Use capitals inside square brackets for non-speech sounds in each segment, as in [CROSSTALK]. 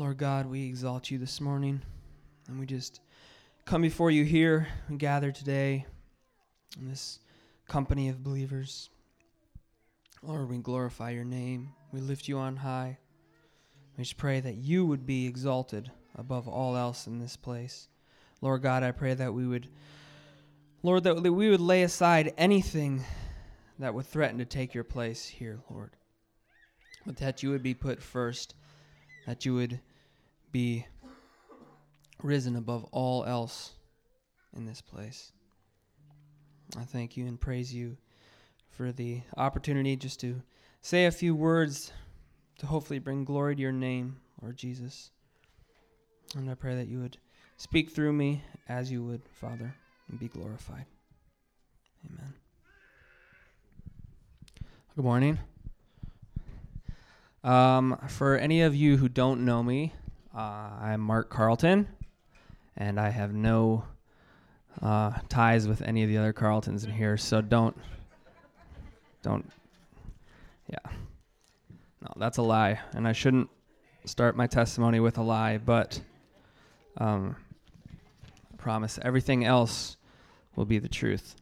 Lord God, we exalt you this morning, and we just come before you here and gather today in this company of believers. Lord, we glorify your name. We lift you on high. We just pray that you would be exalted above all else in this place. Lord God, I pray that we would, Lord, that we would lay aside anything that would threaten to take your place here, Lord. But that you would be put first, that you would be risen above all else in this place. I thank you and praise you for the opportunity just to say a few words to hopefully bring glory to your name, Lord Jesus. And I pray that you would speak through me as you would, Father, and be glorified. Amen. Good morning. Um, for any of you who don't know me, uh, I'm Mark Carlton, and I have no uh, ties with any of the other Carltons in here, so don't, don't, yeah. No, that's a lie, and I shouldn't start my testimony with a lie, but um, I promise everything else will be the truth.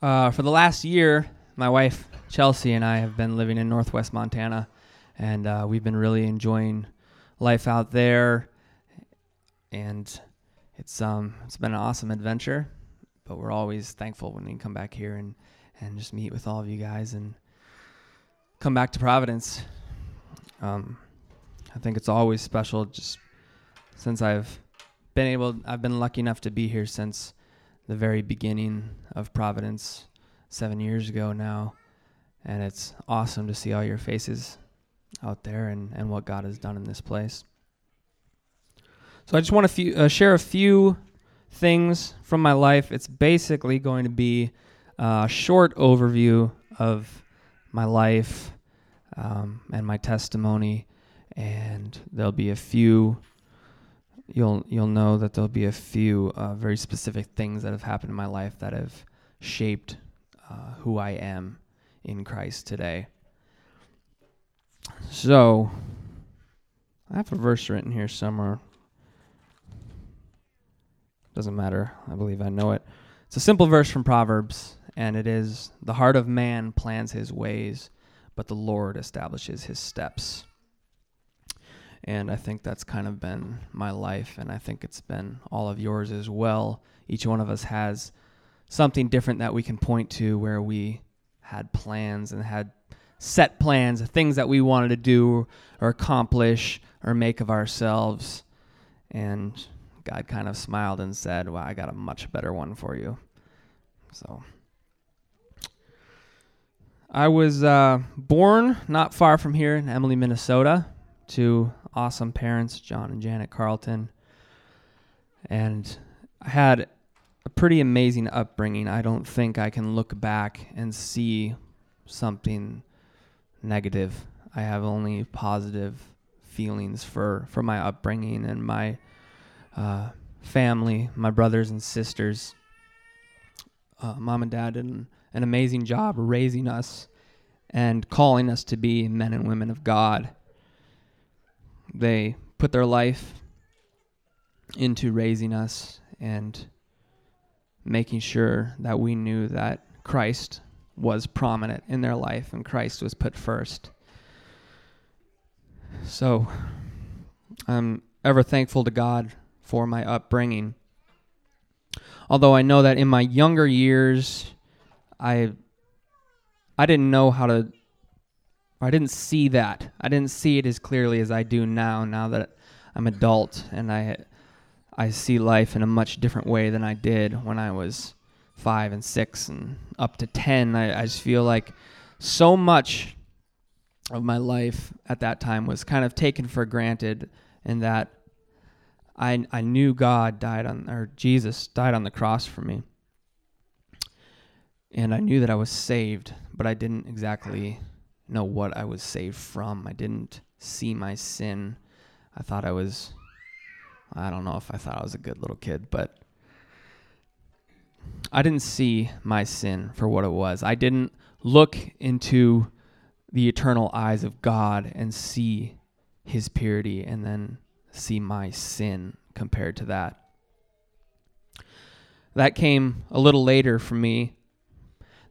Uh, for the last year, my wife Chelsea and I have been living in Northwest Montana, and uh, we've been really enjoying life out there. And it's um it's been an awesome adventure, but we're always thankful when we come back here and and just meet with all of you guys and come back to Providence. Um, I think it's always special just since I've been able I've been lucky enough to be here since the very beginning of Providence seven years ago now. And it's awesome to see all your faces out there and, and what God has done in this place. So I just want to uh, share a few things from my life. It's basically going to be a short overview of my life um, and my testimony, and there'll be a few. You'll you'll know that there'll be a few uh, very specific things that have happened in my life that have shaped uh, who I am in Christ today. So, I have a verse written here somewhere. Doesn't matter. I believe I know it. It's a simple verse from Proverbs, and it is The heart of man plans his ways, but the Lord establishes his steps. And I think that's kind of been my life, and I think it's been all of yours as well. Each one of us has something different that we can point to where we had plans and had set plans, things that we wanted to do or accomplish or make of ourselves. And God kind of smiled and said, Well, I got a much better one for you. So I was uh, born not far from here in Emily, Minnesota, to awesome parents, John and Janet Carlton. And I had a pretty amazing upbringing. I don't think I can look back and see something negative. I have only positive feelings for, for my upbringing and my uh, family, my brothers and sisters. Uh, mom and dad did an, an amazing job raising us and calling us to be men and women of God. They put their life into raising us and making sure that we knew that Christ was prominent in their life and Christ was put first. So I'm ever thankful to God for my upbringing. Although I know that in my younger years I I didn't know how to I didn't see that. I didn't see it as clearly as I do now now that I'm adult and I I see life in a much different way than I did when I was five and six and up to 10. I, I just feel like so much of my life at that time was kind of taken for granted in that I, I knew God died on, or Jesus died on the cross for me. And I knew that I was saved, but I didn't exactly know what I was saved from. I didn't see my sin. I thought I was I don't know if I thought I was a good little kid, but I didn't see my sin for what it was. I didn't look into the eternal eyes of God and see his purity and then see my sin compared to that. That came a little later for me.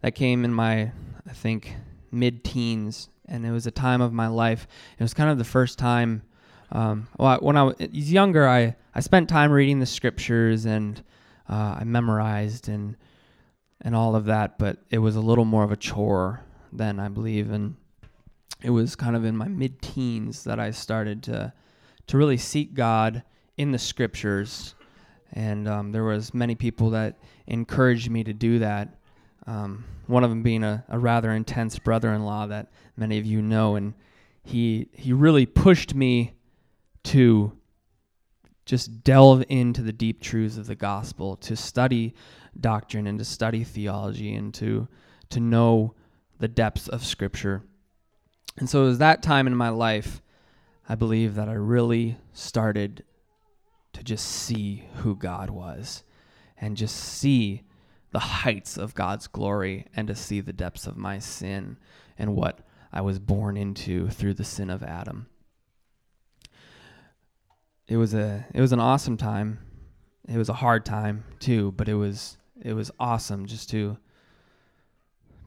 That came in my, I think, mid teens. And it was a time of my life. It was kind of the first time. Um, well, when I was younger, I, I spent time reading the scriptures and uh, I memorized and and all of that, but it was a little more of a chore then, I believe. And it was kind of in my mid teens that I started to to really seek God in the scriptures. And um, there was many people that encouraged me to do that. Um, one of them being a, a rather intense brother-in-law that many of you know, and he he really pushed me to just delve into the deep truths of the gospel, to study doctrine and to study theology and to to know the depths of scripture. And so it was that time in my life, I believe, that I really started to just see who God was and just see the heights of God's glory and to see the depths of my sin and what I was born into through the sin of Adam. It was a it was an awesome time. It was a hard time too, but it was it was awesome just to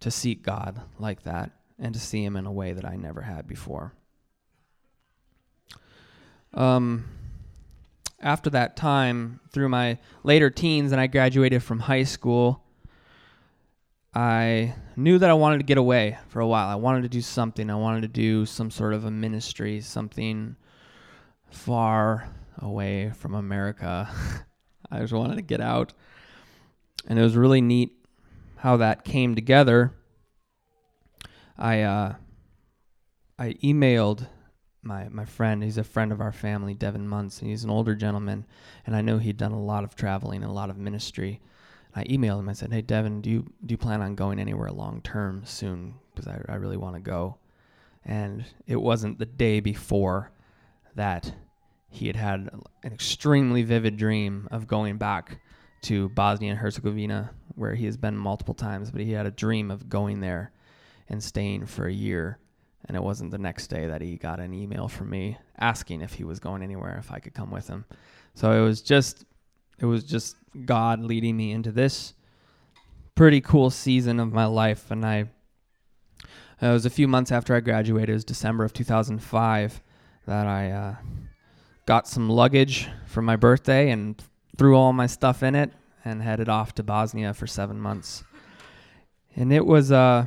to seek God like that and to see him in a way that I never had before. Um, after that time, through my later teens, and I graduated from high school, I knew that I wanted to get away for a while. I wanted to do something. I wanted to do some sort of a ministry, something far away from America. [LAUGHS] I just wanted to get out. And it was really neat how that came together I uh, I emailed my my friend. He's a friend of our family, Devin Muntz, and he's an older gentleman. And I know he'd done a lot of traveling and a lot of ministry. I emailed him. I said, "Hey, Devin, do you do you plan on going anywhere long term soon? Because I I really want to go." And it wasn't the day before that he had had an extremely vivid dream of going back to Bosnia and Herzegovina, where he has been multiple times. But he had a dream of going there and staying for a year. And it wasn't the next day that he got an email from me asking if he was going anywhere, if I could come with him. So it was just, it was just God leading me into this pretty cool season of my life. And I, it was a few months after I graduated. It was December of 2005 that I uh, got some luggage for my birthday and threw all my stuff in it and headed off to Bosnia for seven months. And it was uh,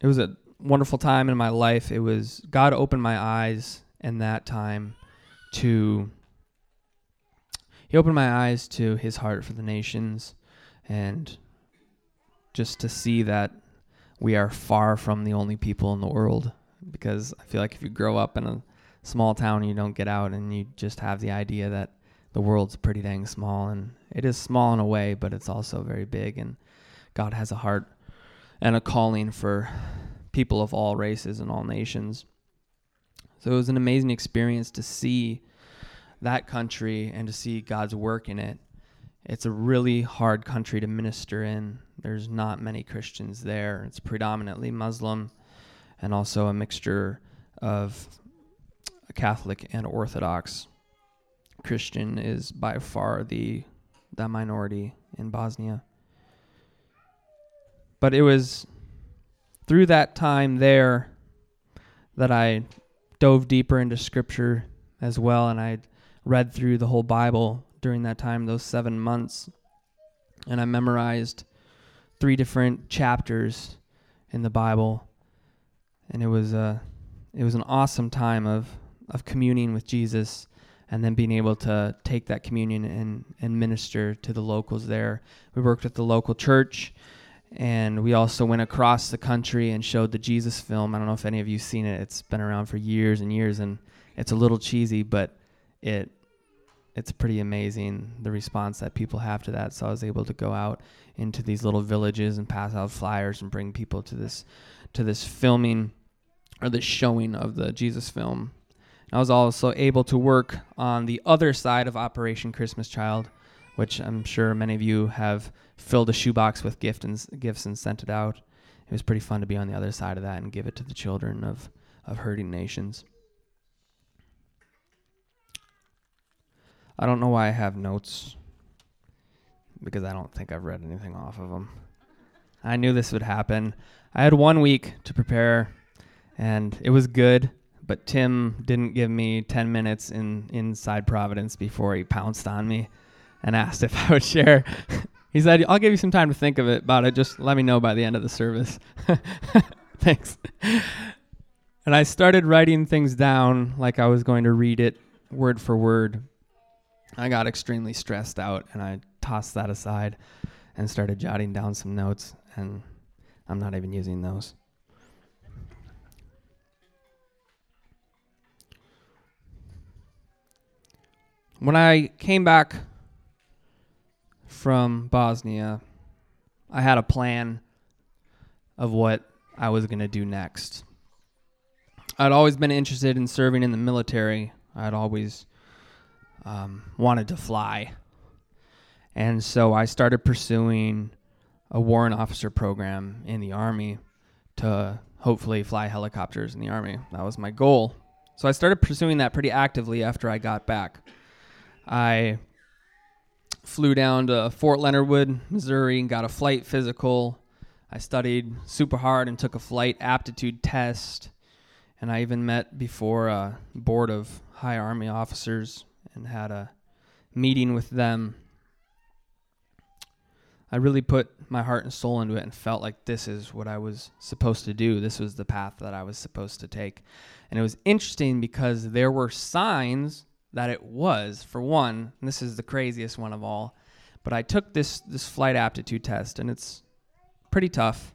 it was a wonderful time in my life. It was God opened my eyes in that time to He opened my eyes to his heart for the nations and just to see that we are far from the only people in the world because I feel like if you grow up in a small town you don't get out and you just have the idea that the world's pretty dang small and it is small in a way but it's also very big and God has a heart and a calling for people of all races and all nations. So it was an amazing experience to see that country and to see God's work in it. It's a really hard country to minister in. There's not many Christians there. It's predominantly Muslim and also a mixture of Catholic and Orthodox. Christian is by far the the minority in Bosnia. But it was through that time there that I dove deeper into scripture as well and I read through the whole Bible during that time those 7 months and I memorized three different chapters in the Bible and it was a it was an awesome time of of communing with Jesus and then being able to take that communion and and minister to the locals there. We worked with the local church and we also went across the country and showed the Jesus film. I don't know if any of you've seen it. It's been around for years and years, and it's a little cheesy, but it it's pretty amazing the response that people have to that. So I was able to go out into these little villages and pass out flyers and bring people to this to this filming or this showing of the Jesus film. I was also able to work on the other side of Operation Christmas Child, which I'm sure many of you have filled a shoebox with gift and, gifts and sent it out. it was pretty fun to be on the other side of that and give it to the children of of hurting nations. I don't know why I have notes because I don't think I've read anything off of them. I knew this would happen. I had one week to prepare, and it was good. But Tim didn't give me 10 minutes in inside Providence before he pounced on me and [LAUGHS] asked if I would share. [LAUGHS] he said, "I'll give you some time to think of it about it. Just let me know by the end of the service." [LAUGHS] Thanks. And I started writing things down like I was going to read it word for word. I got extremely stressed out and I tossed that aside and started jotting down some notes, and I'm not even using those. When I came back from Bosnia, I had a plan of what I was going to do next. I'd always been interested in serving in the military. I'd always um, wanted to fly. And so I started pursuing a warrant officer program in the Army to hopefully fly helicopters in the Army. That was my goal. So I started pursuing that pretty actively after I got back. I flew down to Fort Leonard Wood, Missouri, and got a flight physical. I studied super hard and took a flight aptitude test. And I even met before a board of high Army officers and had a meeting with them. I really put my heart and soul into it and felt like this is what I was supposed to do. This was the path that I was supposed to take. And it was interesting because there were signs that it was, for one, this is the craziest one of all, but I took this this flight aptitude test and it's pretty tough.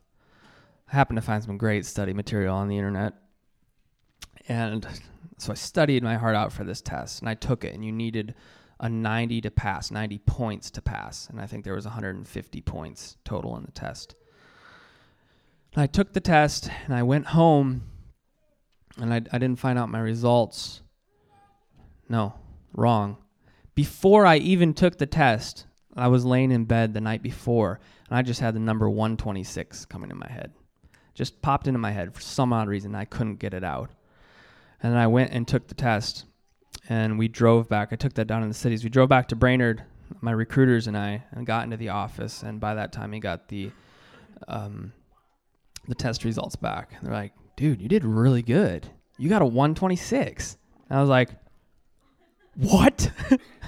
I happened to find some great study material on the internet. And so I studied my heart out for this test and I took it and you needed a 90 to pass, 90 points to pass, and I think there was 150 points total in the test. And I took the test and I went home and I, I didn't find out my results. No, wrong. Before I even took the test, I was laying in bed the night before and I just had the number 126 coming in my head. Just popped into my head for some odd reason. I couldn't get it out. And I went and took the test, and we drove back. I took that down in the cities. We drove back to Brainerd, my recruiters and I, and got into the office. And by that time, he got the um, the test results back. And they're like, "Dude, you did really good. You got a 126." And I was like, "What?"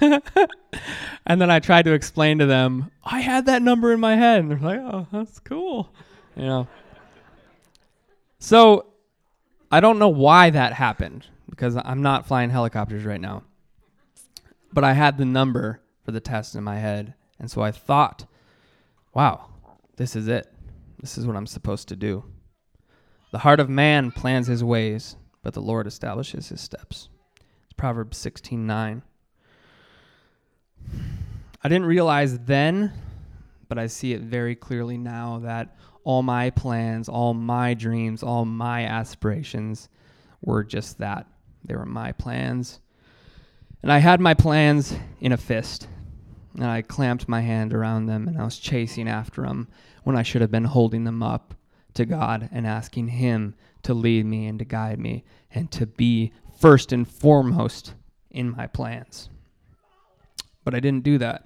[LAUGHS] and then I tried to explain to them, I had that number in my head, and they're like, "Oh, that's cool," you know. So I don't know why that happened because I'm not flying helicopters right now. But I had the number for the test in my head. And so I thought, wow, this is it. This is what I'm supposed to do. The heart of man plans his ways, but the Lord establishes his steps. It's Proverbs 16:9. I didn't realize then, but I see it very clearly now that all my plans, all my dreams, all my aspirations were just that. They were my plans. And I had my plans in a fist. And I clamped my hand around them and I was chasing after them when I should have been holding them up to God and asking Him to lead me and to guide me and to be first and foremost in my plans. But I didn't do that.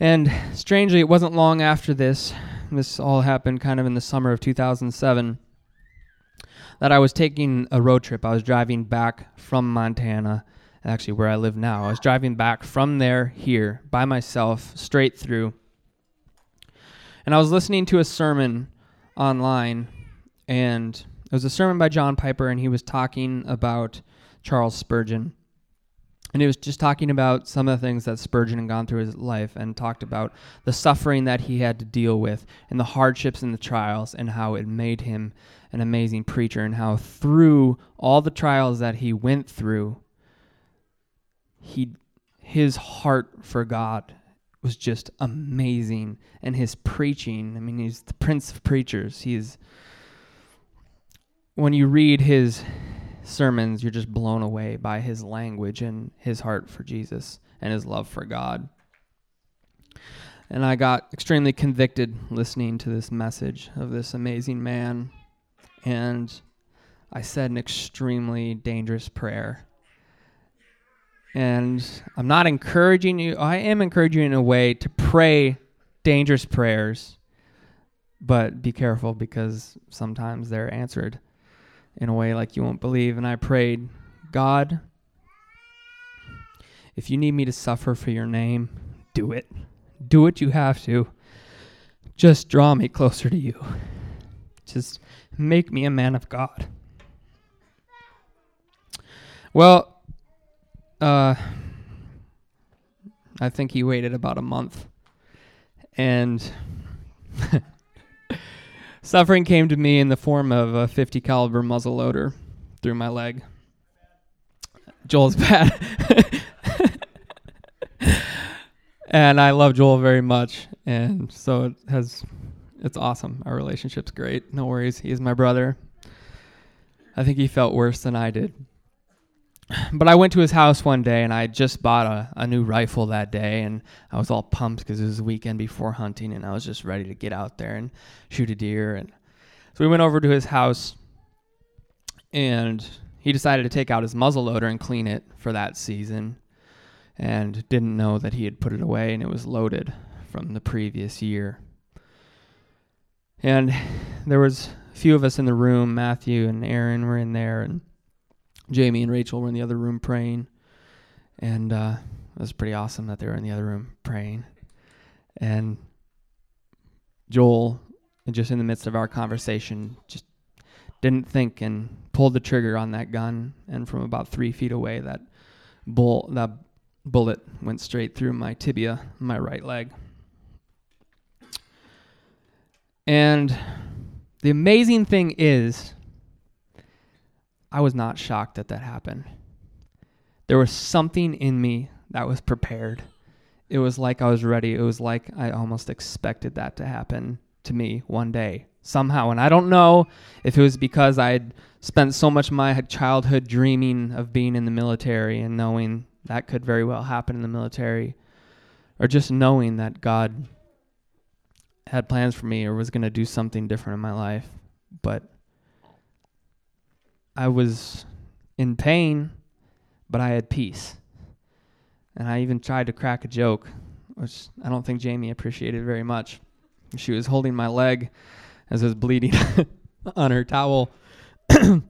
And strangely, it wasn't long after this, this all happened kind of in the summer of 2007, that I was taking a road trip. I was driving back from Montana, actually where I live now. I was driving back from there here by myself, straight through. And I was listening to a sermon online, and it was a sermon by John Piper, and he was talking about Charles Spurgeon. And he was just talking about some of the things that Spurgeon had gone through his life and talked about the suffering that he had to deal with and the hardships and the trials and how it made him an amazing preacher and how through all the trials that he went through he his heart for God was just amazing. And his preaching I mean he's the prince of preachers. He's when you read his sermons, you're just blown away by his language and his heart for Jesus and his love for God. And I got extremely convicted listening to this message of this amazing man. And I said an extremely dangerous prayer. And I'm not encouraging you, I am encouraging you in a way to pray dangerous prayers, but be careful because sometimes they're answered in a way like you won't believe. And I prayed, God, if you need me to suffer for your name, do it. Do what you have to. Just draw me closer to you. Just make me a man of God. Well, uh, I think he waited about a month. And [LAUGHS] suffering came to me in the form of a 50 caliber muzzle loader through my leg. Joel's [LAUGHS] bad. and I love Joel very much, and so it has it's awesome. Our relationship's great. No worries. He's my brother. I think he felt worse than I did. But I went to his house one day and I just bought a, a new rifle that day and I was all pumped because it was the weekend before hunting and I was just ready to get out there and shoot a deer and so we went over to his house and he decided to take out his muzzle loader and clean it for that season and didn't know that he had put it away and it was loaded from the previous year. And there was a few of us in the room. Matthew and Aaron were in there, and Jamie and Rachel were in the other room praying. And uh, it was pretty awesome that they were in the other room praying. And Joel, just in the midst of our conversation, just didn't think and pulled the trigger on that gun. And from about three feet away, that bull, that bullet went straight through my tibia, my right leg. And the amazing thing is, I was not shocked that that happened. There was something in me that was prepared. It was like I was ready. It was like I almost expected that to happen to me one day somehow. And I don't know if it was because I had spent so much of my childhood dreaming of being in the military and knowing that could very well happen in the military, or just knowing that God had plans for me or was going to do something different in my life. But I was in pain, but I had peace. And I even tried to crack a joke, which I don't think Jamie appreciated very much. She was holding my leg as I was bleeding [LAUGHS] on her towel. [COUGHS] and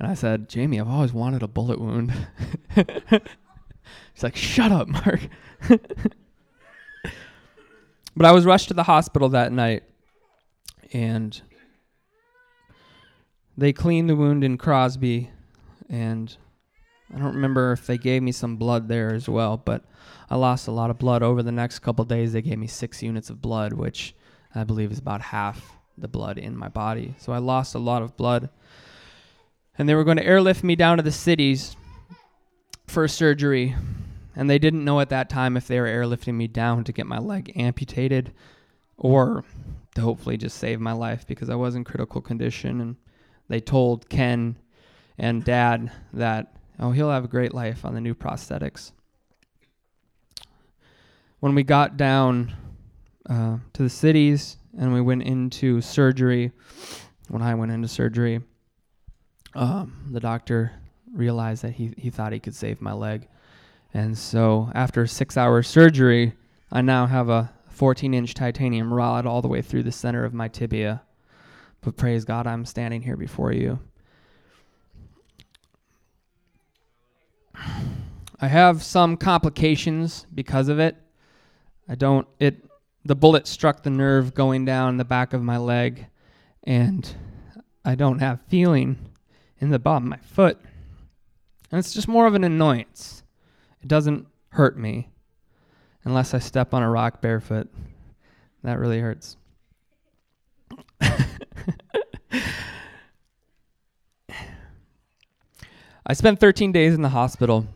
I said, Jamie, I've always wanted a bullet wound. [LAUGHS] She's like, shut up, Mark. [LAUGHS] but I was rushed to the hospital that night, and they cleaned the wound in Crosby, and I don't remember if they gave me some blood there as well, but I lost a lot of blood over the next couple days. They gave me six units of blood, which I believe is about half the blood in my body. So I lost a lot of blood. And they were going to airlift me down to the cities for surgery. And they didn't know at that time if they were airlifting me down to get my leg amputated or to hopefully just save my life because I was in critical condition. And they told Ken and Dad that, oh, he'll have a great life on the new prosthetics. When we got down uh, to the cities and we went into surgery, when I went into surgery, um, the doctor realized that he, he thought he could save my leg. And so after six hours surgery, I now have a 14 inch titanium rod all the way through the center of my tibia. But praise God, I'm standing here before you. I have some complications because of it. I don't, it, the bullet struck the nerve going down the back of my leg, and I don't have feeling in the bottom of my foot. And it's just more of an annoyance. It doesn't hurt me unless I step on a rock barefoot. That really hurts. [LAUGHS] I spent 13 days in the hospital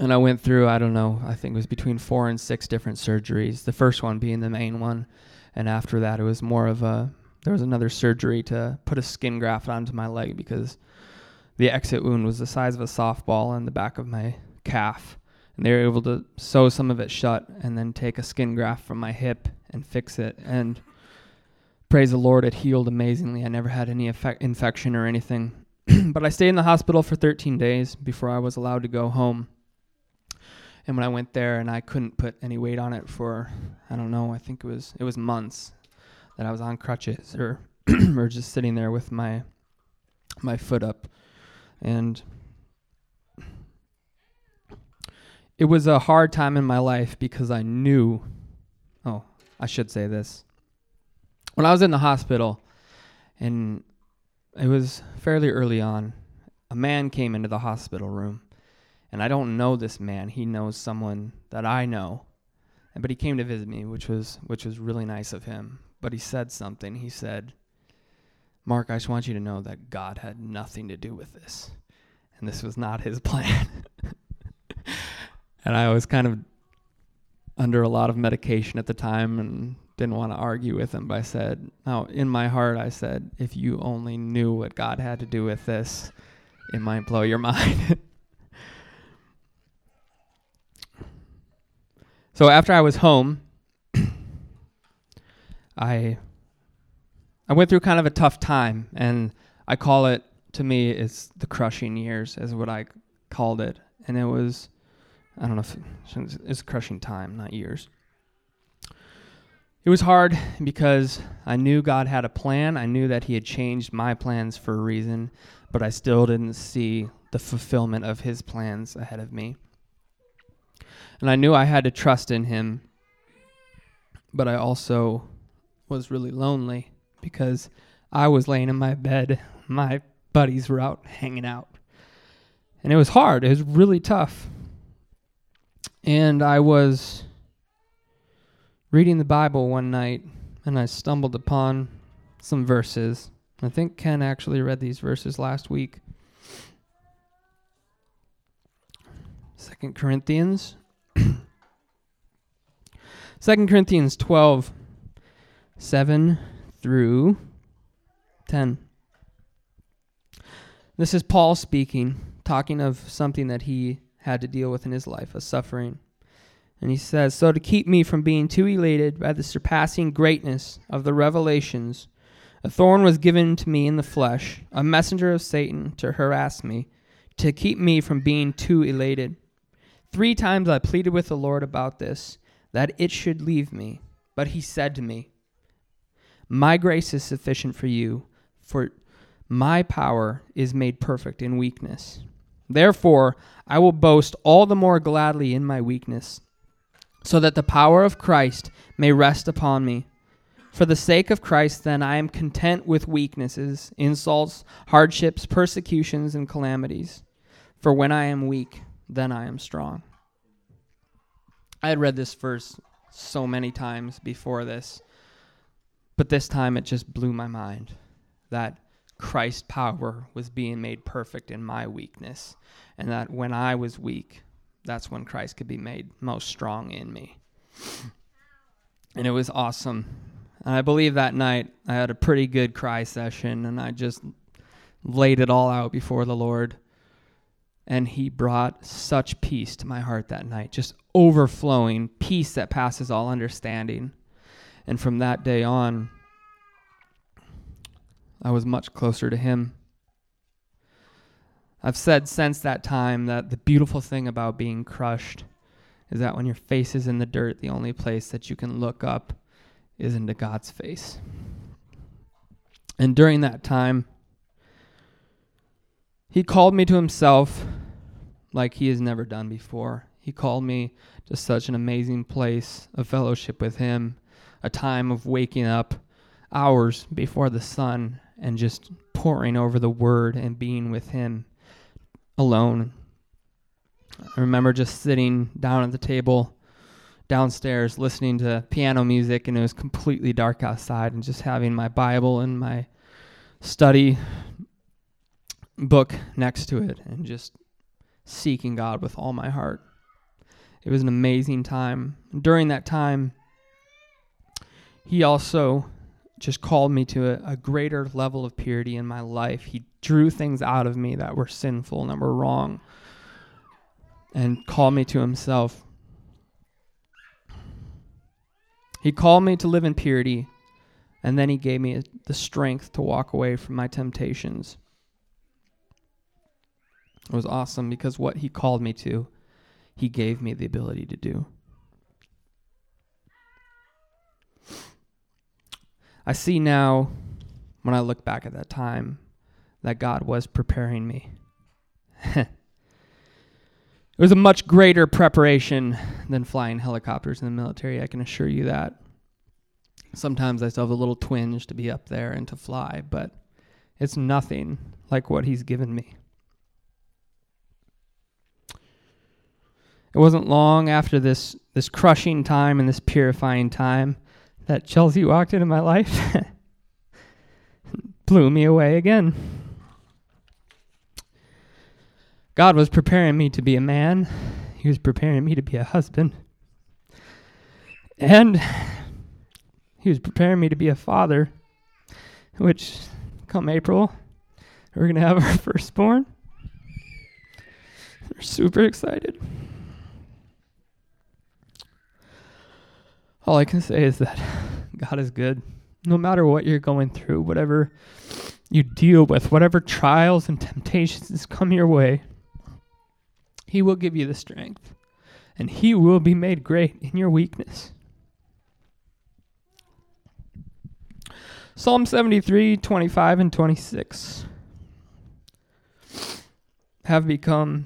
and I went through, I don't know, I think it was between four and six different surgeries. The first one being the main one. And after that, it was more of a, there was another surgery to put a skin graft onto my leg because the exit wound was the size of a softball in the back of my calf. and they were able to sew some of it shut and then take a skin graft from my hip and fix it. And praise the Lord, it healed amazingly. I never had any effect, infection or anything. [CLEARS THROAT] but I stayed in the hospital for 13 days before I was allowed to go home. And when I went there and I couldn't put any weight on it for I don't know, I think it was it was months that I was on crutches or [CLEARS THROAT] or just sitting there with my my foot up and it was a hard time in my life because I knew oh, I should say this. When I was in the hospital and it was fairly early on, a man came into the hospital room. And I don't know this man. He knows someone that I know. But he came to visit me, which was which was really nice of him. But he said something. He said, "Mark, I just want you to know that God had nothing to do with this. And this was not his [LAUGHS] plan." and I was kind of under a lot of medication at the time and didn't want to argue with him, but I said, "No, in my heart I said, if you only knew what God had to do with this, it might blow your [LAUGHS] mind." so after I was home, [CLEARS THROAT] I I went through kind of a tough time and I call it to me is the crushing years is what I called it. And it was I don't know if it's crushing time, not years. It was hard because I knew God had a plan. I knew that He had changed my plans for a reason, but I still didn't see the fulfillment of His plans ahead of me. And I knew I had to trust in Him, but I also was really lonely because I was laying in my bed. My buddies were out hanging out. And it was hard. It was really tough. And I was reading the Bible one night and I stumbled upon some verses. I think Ken actually read these verses last week. Second Corinthians. [COUGHS] Second Corinthians 12, 7 through 10. This is Paul speaking, talking of something that he had to deal with in his life, a suffering. And he says, So to keep me from being too elated by the surpassing greatness of the revelations, a thorn was given to me in the flesh, a messenger of Satan to harass me, to keep me from being too elated. Three times I pleaded with the Lord about this, that it should leave me. But he said to me, My grace is sufficient for you, for my power is made perfect in weakness. Therefore, I will boast all the more gladly in my weakness so that the power of Christ may rest upon me. For the sake of Christ, then, I am content with weaknesses, insults, hardships, persecutions, and calamities. For when I am weak, then I am strong. I had read this verse so many times before this, but this time it just blew my mind that Christ's power was being made perfect in my weakness, and that when I was weak, that's when Christ could be made most strong in me. And it was awesome. And I believe that night I had a pretty good cry session and I just laid it all out before the Lord. And He brought such peace to my heart that night, just overflowing peace that passes all understanding. And from that day on, I was much closer to Him. I've said since that time that the beautiful thing about being crushed is that when your face is in the dirt, the only place that you can look up is into God's face. And during that time, He called me to Himself like He has never done before. He called me to such an amazing place of fellowship with Him, a time of waking up hours before the sun and just poring over the Word and being with Him alone. I remember just sitting down at the table downstairs listening to piano music and it was completely dark outside and just having my Bible and my study book next to it and just seeking God with all my heart. It was an amazing time. During that time, he also just called me to a, a, greater level of purity in my life. He drew things out of me that were sinful and that were wrong. and called me to himself. He called me to live in purity, and then he gave me the strength to walk away from my temptations. It was awesome because what he called me to, he gave me the ability to do. I see now, when I look back at that time, that God was preparing me. [LAUGHS] it was a much greater preparation than flying helicopters in the military, I can assure you that. Sometimes I still have a little twinge to be up there and to fly, but it's nothing like what He's given me. It wasn't long after this, this crushing time and this purifying time that Chelsea walked into my life, [LAUGHS] blew me away again. God was preparing me to be a man, He was preparing me to be a husband, and He was preparing me to be a father, which come April, we're going to have our [LAUGHS] firstborn. We're super excited. all I can say is that God is good. No matter what you're going through, whatever you deal with, whatever trials and temptations come your way, He will give you the strength, and He will be made great in your weakness. Psalm 73, 25, and 26 have become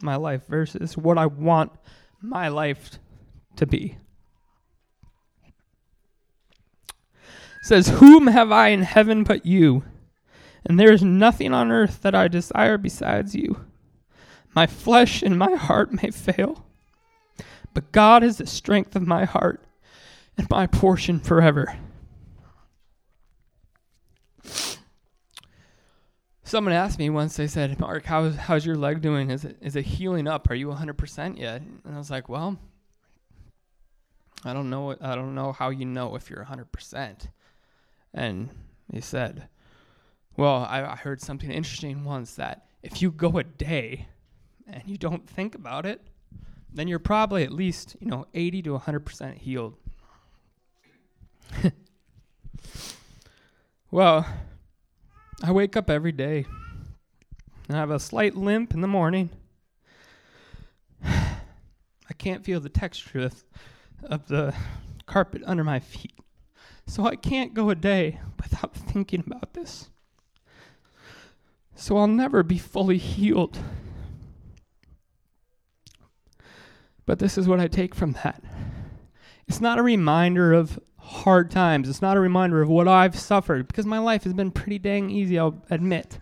my life verses, what I want my life to be. It says, Whom have I in heaven but you? And there is nothing on earth that I desire besides you. My flesh and my heart may fail, but God is the strength of my heart and my portion forever. Someone asked me once, they said, Mark, how's, how's your leg doing? Is it, is it healing up? Are you 100% yet? And I was like, well, I don't know. I don't know how you know if you're 100%. And he said, Well, I, I heard something interesting once that if you go a day and you don't think about it, then you're probably at least, you know, 80 to 100% healed. [LAUGHS] well, I wake up every day and I have a slight limp in the morning. [SIGHS] I can't feel the texture of the carpet under my feet. So I can't go a day without [LAUGHS] thinking about this. So I'll never be fully healed. But this is what I take from that. It's not a reminder of hard times. It's not a reminder of what I've suffered because my life has been pretty dang easy, I'll admit.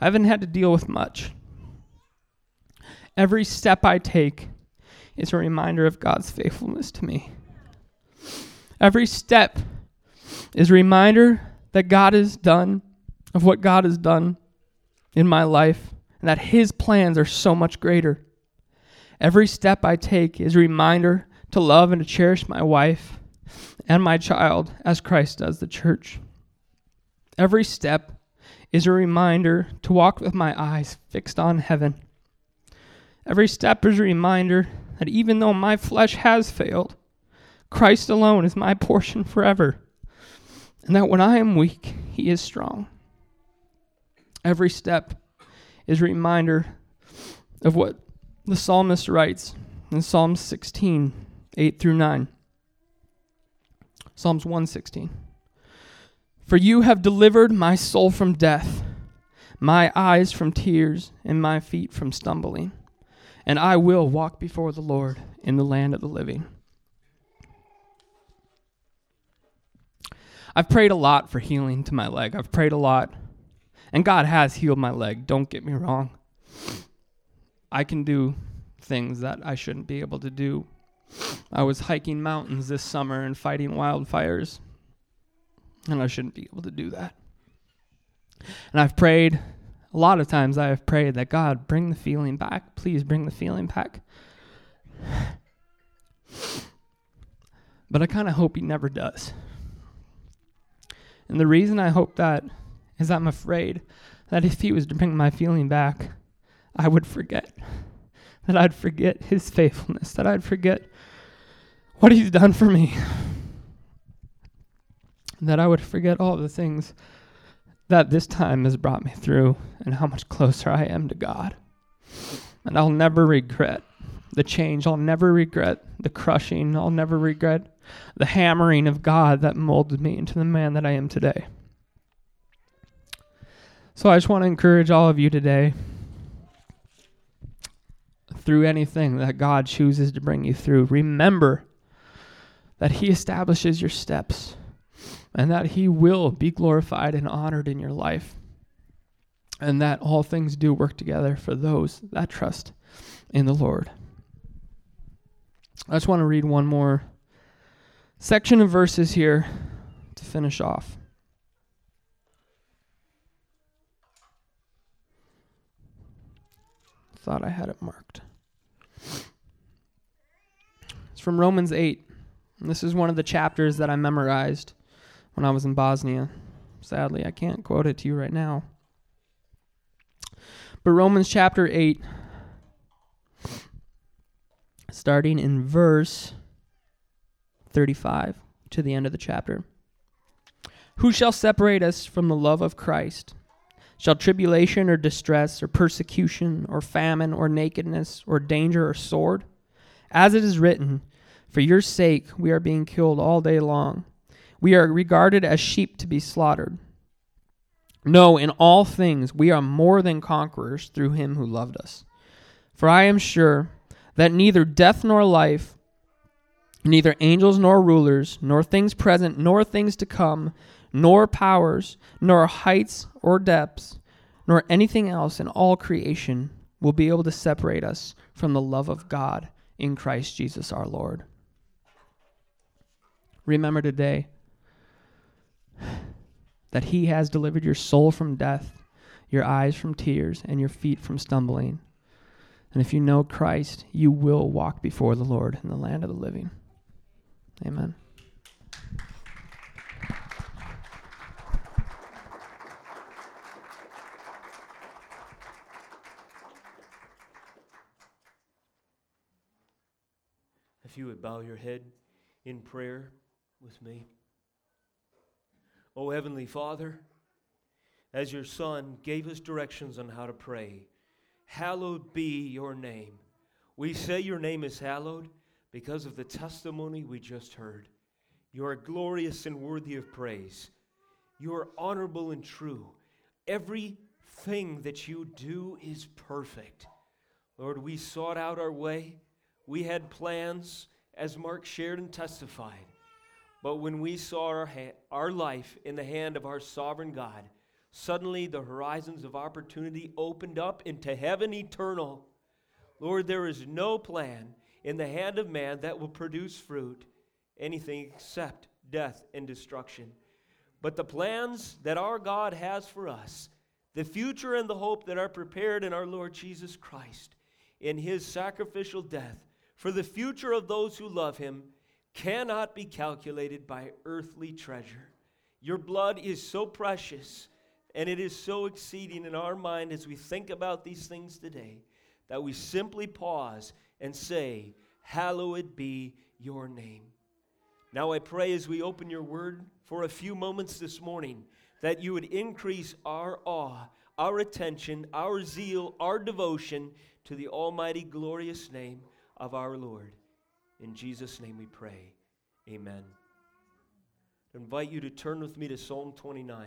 I haven't had to deal with much. Every step I take is a reminder of God's faithfulness to me. Every step is a reminder that God has done, of what God has done in my life, and that His plans are so much greater. Every step I take is a reminder to love and to cherish my wife and my child as Christ does the church. Every step is a reminder to walk with my eyes fixed on heaven. Every step is a reminder that even though my flesh has failed, Christ alone is my portion forever, and that when I am weak, He is strong. Every step is a reminder of what the psalmist writes in Psalm 16, 8 through 9. Psalms 116. For you have delivered my soul from death, my eyes from tears, and my feet from stumbling and I will walk before the Lord in the land of the living. I've prayed a lot for healing to my leg. I've prayed a lot. And God has healed my leg. Don't get me wrong. I can do things that I shouldn't be able to do. I was hiking mountains this summer and fighting wildfires. And I shouldn't be able to do that. And I've prayed a lot of times I have prayed that God, bring the feeling back. Please bring the feeling back. [SIGHS] But I kind of hope He never does. And the reason I hope that is I'm afraid that if He was to bring my feeling back, I would forget. That I'd forget his faithfulness, that I'd forget what he's done for me. That I would forget all the things that this time has brought me through and how much closer I am to God. And I'll never regret the change. I'll never regret the crushing. I'll never regret the hammering of God that molded me into the man that I am today. So I just want to encourage all of you today through anything that God chooses to bring you through. Remember that He establishes your steps and that He will be glorified and honored in your life, and that all things do work together for those that trust in the Lord. I just want to read one more section of verses here to finish off. Thought I had it marked. It's from Romans 8. And this is one of the chapters that I memorized when I was in Bosnia. Sadly, I can't quote it to you right now. But Romans chapter 8, starting in verse 35 to the end of the chapter. Who shall separate us from the love of Christ? Shall tribulation or distress or persecution or famine or nakedness or danger or sword? As it is written, For your sake we are being killed all day long. We are regarded as sheep to be slaughtered. No, in all things we are more than conquerors through him who loved us. For I am sure that neither death nor life, neither angels nor rulers, nor things present nor things to come, nor powers, nor heights or depths, nor anything else in all creation will be able to separate us from the love of God in Christ Jesus our Lord. Remember today that He has delivered your soul from death, your eyes from tears, and your feet from stumbling. And if you know Christ, you will walk before the Lord in the land of the living. Amen. If you would bow your head in prayer with me. Oh, Heavenly Father, as your Son gave us directions on how to pray, hallowed be your name. We say your name is hallowed because of the testimony we just heard. You are glorious and worthy of praise. You are honorable and true. Everything that you do is perfect. Lord, we sought out our way. We had plans, as Mark shared and testified. But when we saw our, ha- our life in the hand of our sovereign God, suddenly the horizons of opportunity opened up into heaven eternal. Lord, there is no plan in the hand of man that will produce fruit, anything except death and destruction. But the plans that our God has for us, the future and the hope that are prepared in our Lord Jesus Christ, in his sacrificial death, for the future of those who love him, cannot be calculated by earthly treasure. Your blood is so precious and it is so exceeding in our mind as we think about these things today that we simply pause and say, Hallowed be your name. Now I pray as we open your word for a few moments this morning that you would increase our awe, our attention, our zeal, our devotion to the almighty, glorious name of our Lord. In Jesus' name we pray. Amen. I invite you to turn with me to Psalm 29.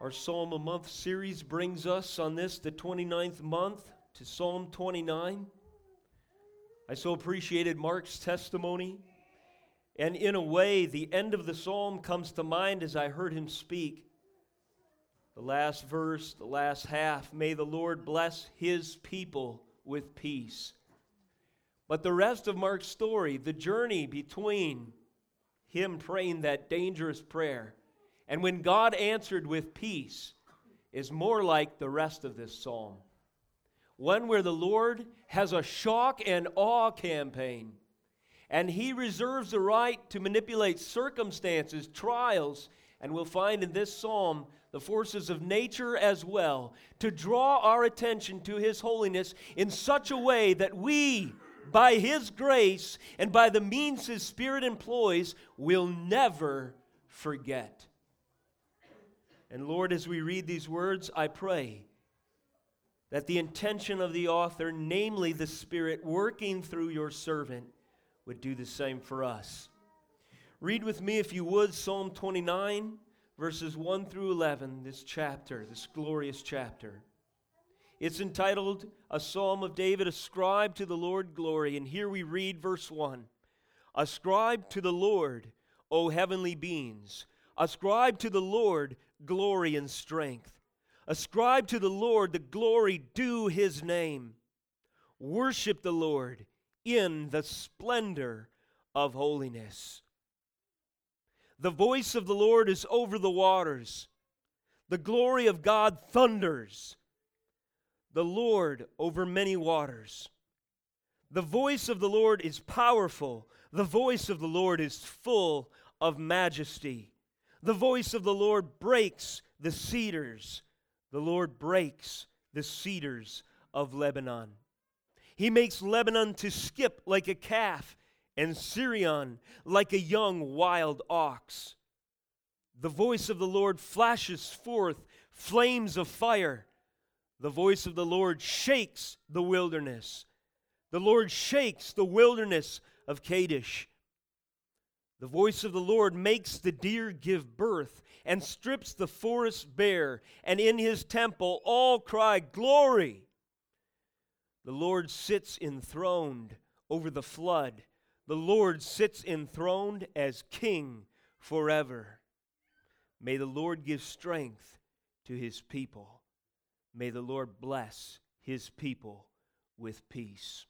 Our Psalm a Month series brings us on this, the 29th month, to Psalm 29. I so appreciated Mark's testimony. And in a way, the end of the psalm comes to mind as I heard him speak. The last verse, the last half, may the Lord bless his people with peace. But the rest of Mark's story, the journey between him praying that dangerous prayer and when God answered with peace, is more like the rest of this psalm. One where the Lord has a shock and awe campaign, and he reserves the right to manipulate circumstances, trials, And we'll find in this psalm the forces of nature as well to draw our attention to His holiness in such a way that we, by His grace and by the means His Spirit employs, will never forget. And Lord, as we read these words, I pray that the intention of the author, namely the Spirit working through your servant, would do the same for us. Read with me, if you would, Psalm 29, verses 1 through 11, this chapter, this glorious chapter. It's entitled A Psalm of David, Ascribe to the Lord Glory. And here we read verse 1 Ascribe to the Lord, O heavenly beings. Ascribe to the Lord glory and strength. Ascribe to the Lord the glory due his name. Worship the Lord in the splendor of holiness. The voice of the Lord is over the waters. The glory of God thunders. The Lord over many waters. The voice of the Lord is powerful. The voice of the Lord is full of majesty. The voice of the Lord breaks the cedars. The Lord breaks the cedars of Lebanon. He makes Lebanon to skip like a calf and Sirion like a young wild ox. The voice of the Lord flashes forth flames of fire. The voice of the Lord shakes the wilderness. The Lord shakes the wilderness of Kadesh. The voice of the Lord makes the deer give birth and strips the forest bare, and in his temple all cry, Glory! The Lord sits enthroned over the flood. The Lord sits enthroned as king forever. May the Lord give strength to his people. May the Lord bless his people with peace.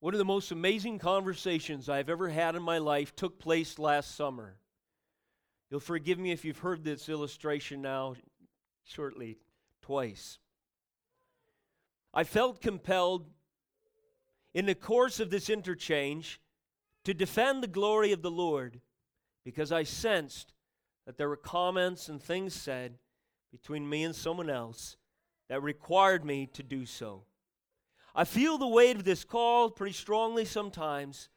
One of the most amazing conversations I've ever had in my life took place last summer. You'll forgive me if you've heard this illustration now shortly twice. I felt compelled in the course of this interchange to defend the glory of the Lord because I sensed that there were comments and things said between me and someone else that required me to do so. I feel the weight of this call pretty strongly sometimes,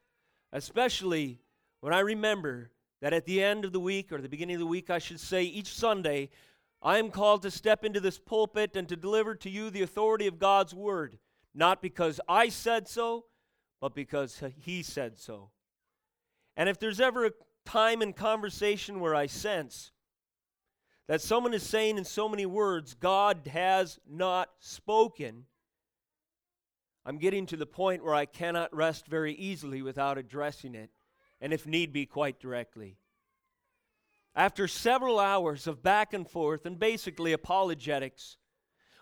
especially when I remember that at the end of the week, or the beginning of the week, I should say, each Sunday, I am called to step into this pulpit and to deliver to you the authority of God's word, not because I said so, but because He said so. And if there's ever a time in conversation where I sense that someone is saying in so many words, God has not spoken, I'm getting to the point where I cannot rest very easily without addressing it, and if need be, quite directly. After several hours of back and forth and basically apologetics,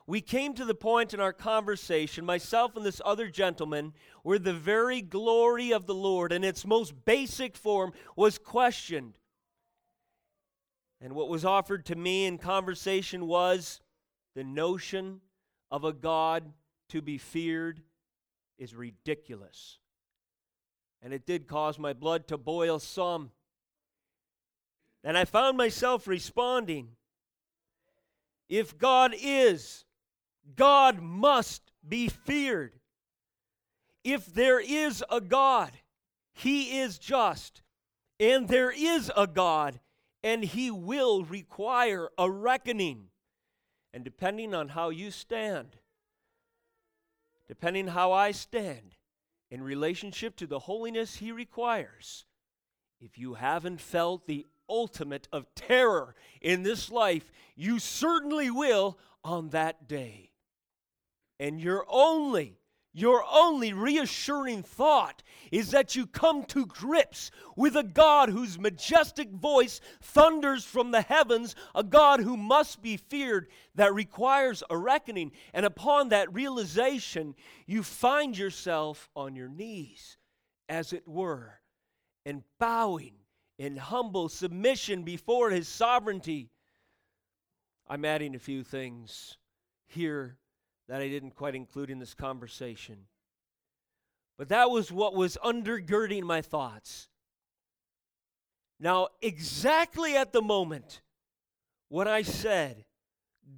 we came to the point in our conversation, myself and this other gentleman, where the very glory of the Lord in its most basic form was questioned. And what was offered to me in conversation was the notion of a God to be feared is ridiculous. And it did cause my blood to boil some. And I found myself responding if God is, God must be feared. If there is a God, He is just. And there is a God, and He will require a reckoning. And depending on how you stand, depending how I stand in relationship to the holiness He requires, if you haven't felt the ultimate of terror in this life, you certainly will on that day. And your only, your only reassuring thought is that you come to grips with a God whose majestic voice thunders from the heavens, a God who must be feared, that requires a reckoning. And upon that realization, you find yourself on your knees, as it were, and bowing in humble submission before his sovereignty. I'm adding a few things here that I didn't quite include in this conversation. But that was what was undergirding my thoughts. Now, exactly at the moment when I said,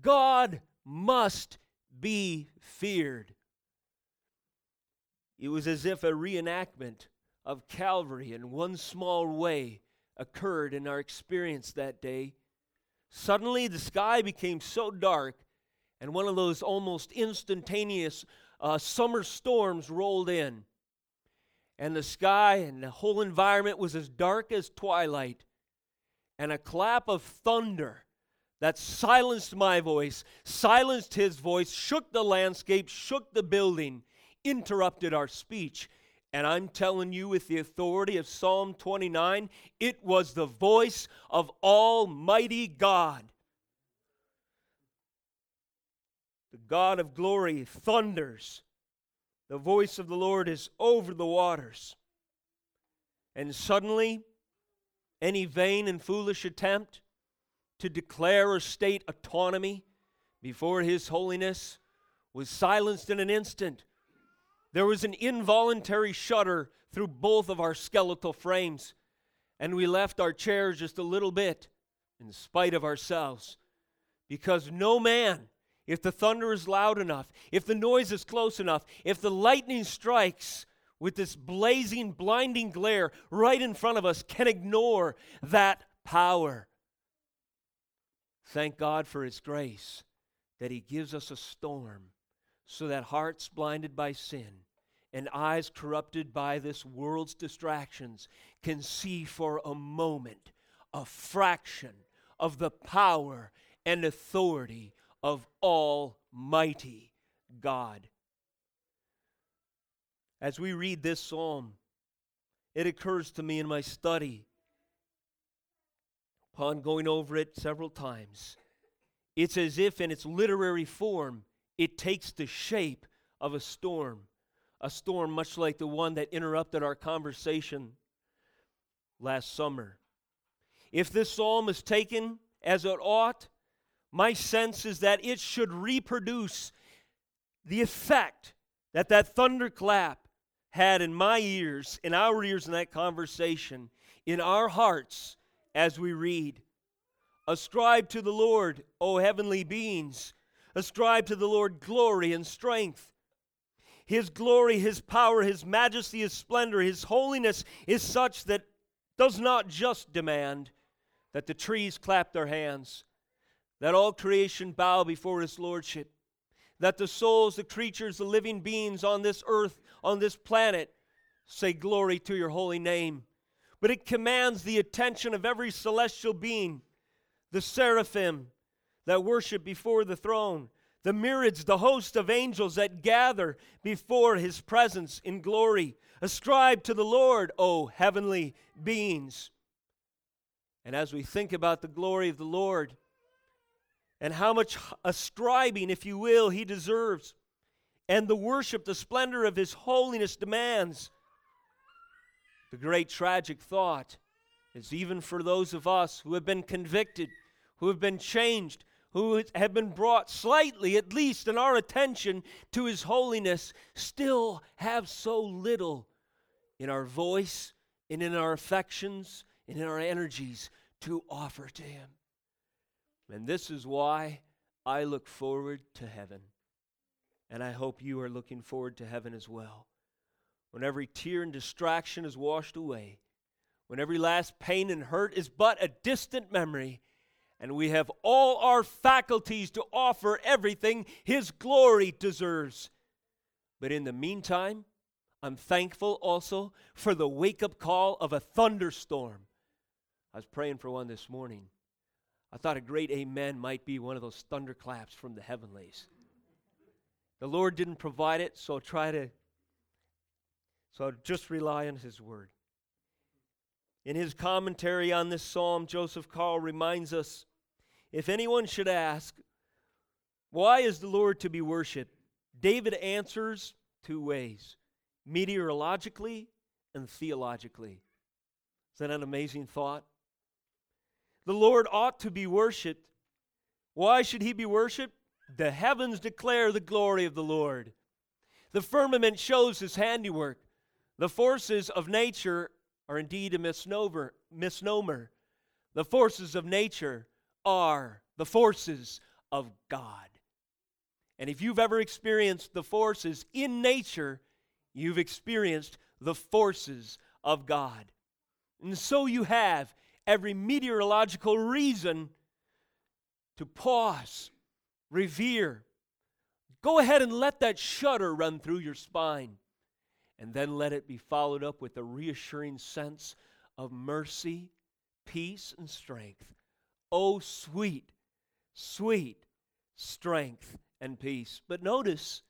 God must be feared, it was as if a reenactment of Calvary in one small way occurred in our experience that day. Suddenly, the sky became so dark, and one of those almost instantaneous uh, summer storms rolled in. And the sky and the whole environment was as dark as twilight. And a clap of thunder that silenced my voice, silenced his voice, shook the landscape, shook the building, interrupted our speech. And I'm telling you, with the authority of Psalm 29, it was the voice of Almighty God. The God of glory thunders. The voice of the Lord is over the waters. And suddenly, any vain and foolish attempt to declare or state autonomy before His holiness was silenced in an instant there was an involuntary shudder through both of our skeletal frames, and we left our chairs just a little bit in spite of ourselves. Because no man, if the thunder is loud enough, if the noise is close enough, if the lightning strikes with this blazing, blinding glare right in front of us, can ignore that power. Thank God for His grace that He gives us a storm so that hearts blinded by sin and eyes corrupted by this world's distractions can see for a moment a fraction of the power and authority of Almighty God. As we read this psalm, it occurs to me in my study, upon going over it several times, it's as if in its literary form it takes the shape of a storm a storm much like the one that interrupted our conversation last summer. If this psalm is taken as it ought, my sense is that it should reproduce the effect that that thunderclap had in my ears, in our ears in that conversation, in our hearts as we read. Ascribe to the Lord, O heavenly beings. Ascribe to the Lord glory and strength. His glory, His power, His majesty, His splendor, His holiness is such that does not just demand that the trees clap their hands, that all creation bow before His Lordship, that the souls, the creatures, the living beings on this earth, on this planet, say glory to your holy name. But it commands the attention of every celestial being, the seraphim that worship before the throne, the myriads, the host of angels that gather before his presence in glory. Ascribe to the Lord, O heavenly beings. And as we think about the glory of the Lord and how much ascribing, if you will, he deserves, and the worship, the splendor of his holiness demands, the great tragic thought is even for those of us who have been convicted, who have been changed, who have been brought slightly, at least, in our attention to His holiness, still have so little in our voice and in our affections and in our energies to offer to Him. And this is why I look forward to heaven. And I hope you are looking forward to heaven as well. When every tear and distraction is washed away, when every last pain and hurt is but a distant memory and we have all our faculties to offer everything His glory deserves. But in the meantime, I'm thankful also for the wake up call of a thunderstorm. I was praying for one this morning. I thought a great amen might be one of those thunderclaps from the heavenlies. The Lord didn't provide it, so I'll try to, so I'll just rely on His word. In his commentary on this psalm, Joseph Carl reminds us if anyone should ask, Why is the Lord to be worshiped? David answers two ways meteorologically and theologically. Is that an amazing thought? The Lord ought to be worshiped. Why should he be worshiped? The heavens declare the glory of the Lord. The firmament shows his handiwork. The forces of nature are indeed a misnomer. misnomer. The forces of nature are the forces of God. And if you've ever experienced the forces in nature, you've experienced the forces of God. And so you have every meteorological reason to pause, revere. Go ahead and let that shudder run through your spine. And then let it be followed up with a reassuring sense of mercy, peace, and strength. Oh, sweet, sweet strength and peace. But notice,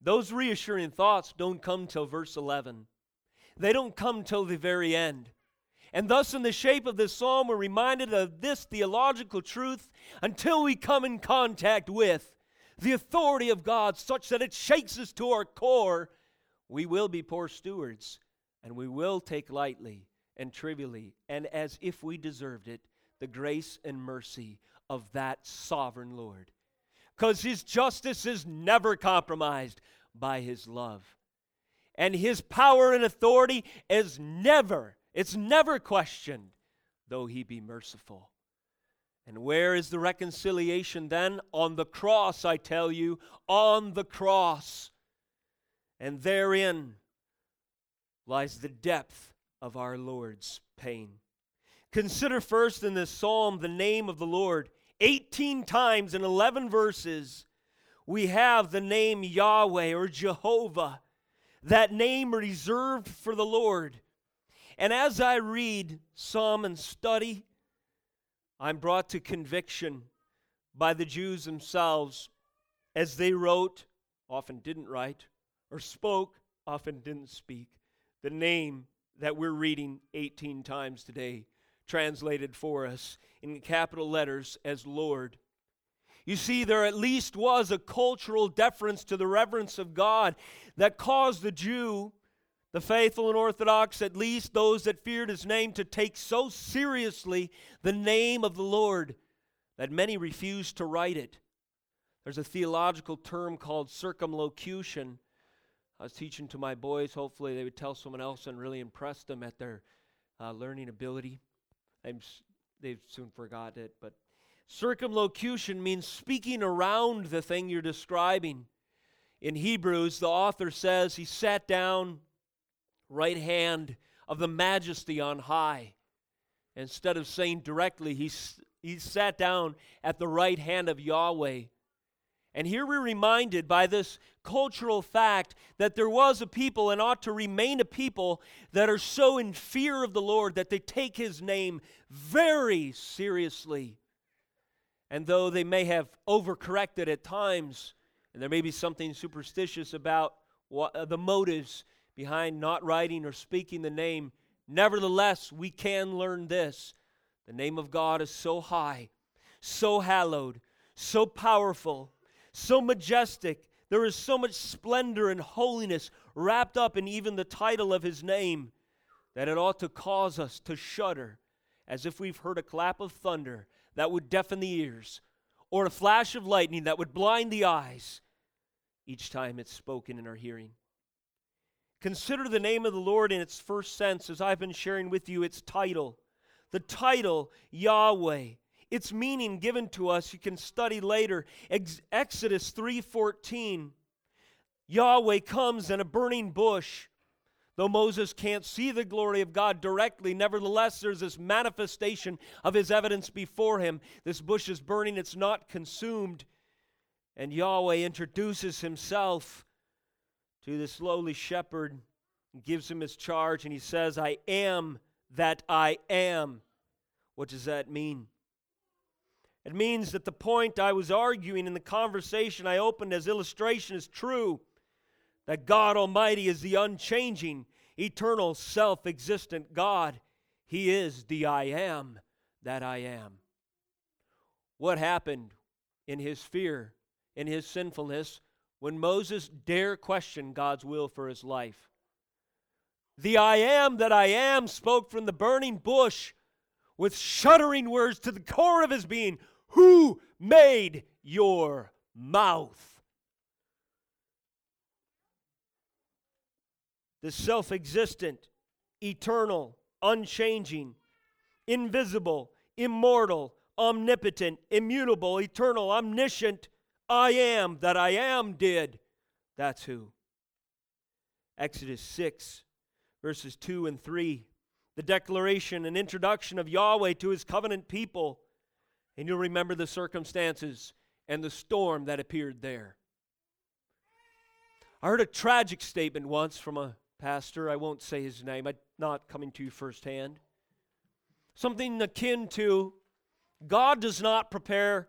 those reassuring thoughts don't come till verse 11. They don't come till the very end. And thus, in the shape of this psalm, we're reminded of this theological truth until we come in contact with the authority of God such that it shakes us to our core. We will be poor stewards, and we will take lightly and trivially, and as if we deserved it, the grace and mercy of that sovereign Lord. Because his justice is never compromised by his love. And his power and authority is never it's never questioned, though he be merciful. And where is the reconciliation then? On the cross, I tell you, on the cross. And therein lies the depth of our Lord's pain. Consider first in this psalm the name of the Lord. 18 times in 11 verses, we have the name Yahweh or Jehovah, that name reserved for the Lord. And as I read Psalm and study, I'm brought to conviction by the Jews themselves as they wrote, often didn't write, or spoke, often didn't speak, the name that we're reading 18 times today, translated for us in capital letters as Lord. You see, there at least was a cultural deference to the reverence of God that caused the Jew the faithful and orthodox, at least those that feared his name, to take so seriously the name of the Lord that many refused to write it. There's a theological term called circumlocution. I was teaching to my boys. Hopefully, they would tell someone else and really impress them at their uh, learning ability. I'm, they've soon forgot it, but circumlocution means speaking around the thing you're describing. In Hebrews, the author says he sat down right hand of the majesty on high. Instead of saying directly, he, he sat down at the right hand of Yahweh. And here we're reminded by this cultural fact that there was a people and ought to remain a people that are so in fear of the Lord that they take his name very seriously. And though they may have overcorrected at times, and there may be something superstitious about the motives behind not writing or speaking the name. Nevertheless, we can learn this the name of God is so high, so hallowed, so powerful, so majestic. There is so much splendor and holiness wrapped up in even the title of his name that it ought to cause us to shudder as if we've heard a clap of thunder that would deafen the ears or a flash of lightning that would blind the eyes each time it's spoken in our hearing. Consider the name of the Lord in its first sense, as I've been sharing with you its title. The title, Yahweh. Its meaning given to us, you can study later. Ex- Exodus 3:14. Yahweh comes in a burning bush. Though Moses can't see the glory of God directly, nevertheless, there's this manifestation of his evidence before him. This bush is burning, it's not consumed. And Yahweh introduces himself to this lowly shepherd gives him his charge, and he says, I am that I am. What does that mean? It means that the point I was arguing in the conversation I opened as illustration is true that God Almighty is the unchanging, eternal, self existent God. He is the I am that I am. What happened in his fear, in his sinfulness, when Moses dare question God's will for his life. The I am that I am spoke from the burning bush with shuddering words to the core of his being Who made your mouth? The self existent, eternal, unchanging, invisible, immortal, omnipotent, immutable, eternal, omniscient, I am that I am did. That's who. Exodus 6, verses 2 and 3. The declaration and introduction of Yahweh to his covenant people. And you'll remember the circumstances and the storm that appeared there. I heard a tragic statement once from a pastor. I won't say his name, I'm not coming to you firsthand. Something akin to God does not prepare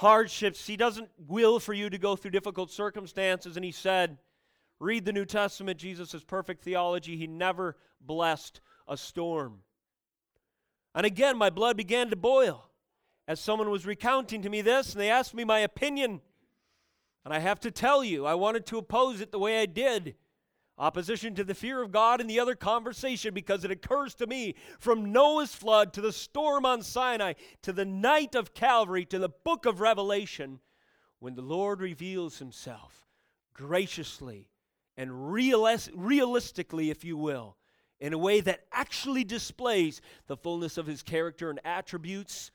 hardships, He doesn't will for you to go through difficult circumstances. And He said, Read the New Testament, Jesus' is perfect theology. He never blessed a storm. And again, my blood began to boil as someone was recounting to me this, and they asked me my opinion. And I have to tell you, I wanted to oppose it the way I did. Opposition to the fear of God and the other conversation because it occurs to me from Noah's flood to the storm on Sinai to the night of Calvary to the book of Revelation when the Lord reveals himself graciously and realistically, if you will, in a way that actually displays the fullness of his character and attributes.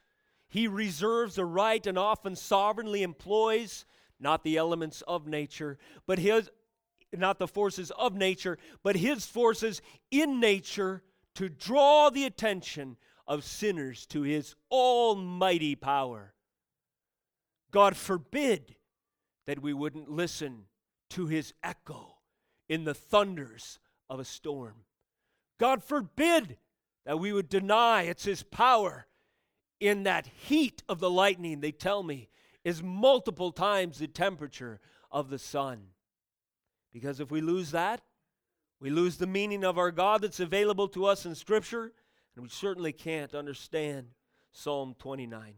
He reserves a right and often sovereignly employs not the elements of nature, but his not the forces of nature, but his forces in nature to draw the attention of sinners to his almighty power. God forbid that we wouldn't listen to his echo in the thunders of a storm. God forbid that we would deny it's his power in that heat of the lightning, they tell me, is multiple times the temperature of the sun. Because if we lose that, we lose the meaning of our God that's available to us in Scripture, and we certainly can't understand Psalm 29.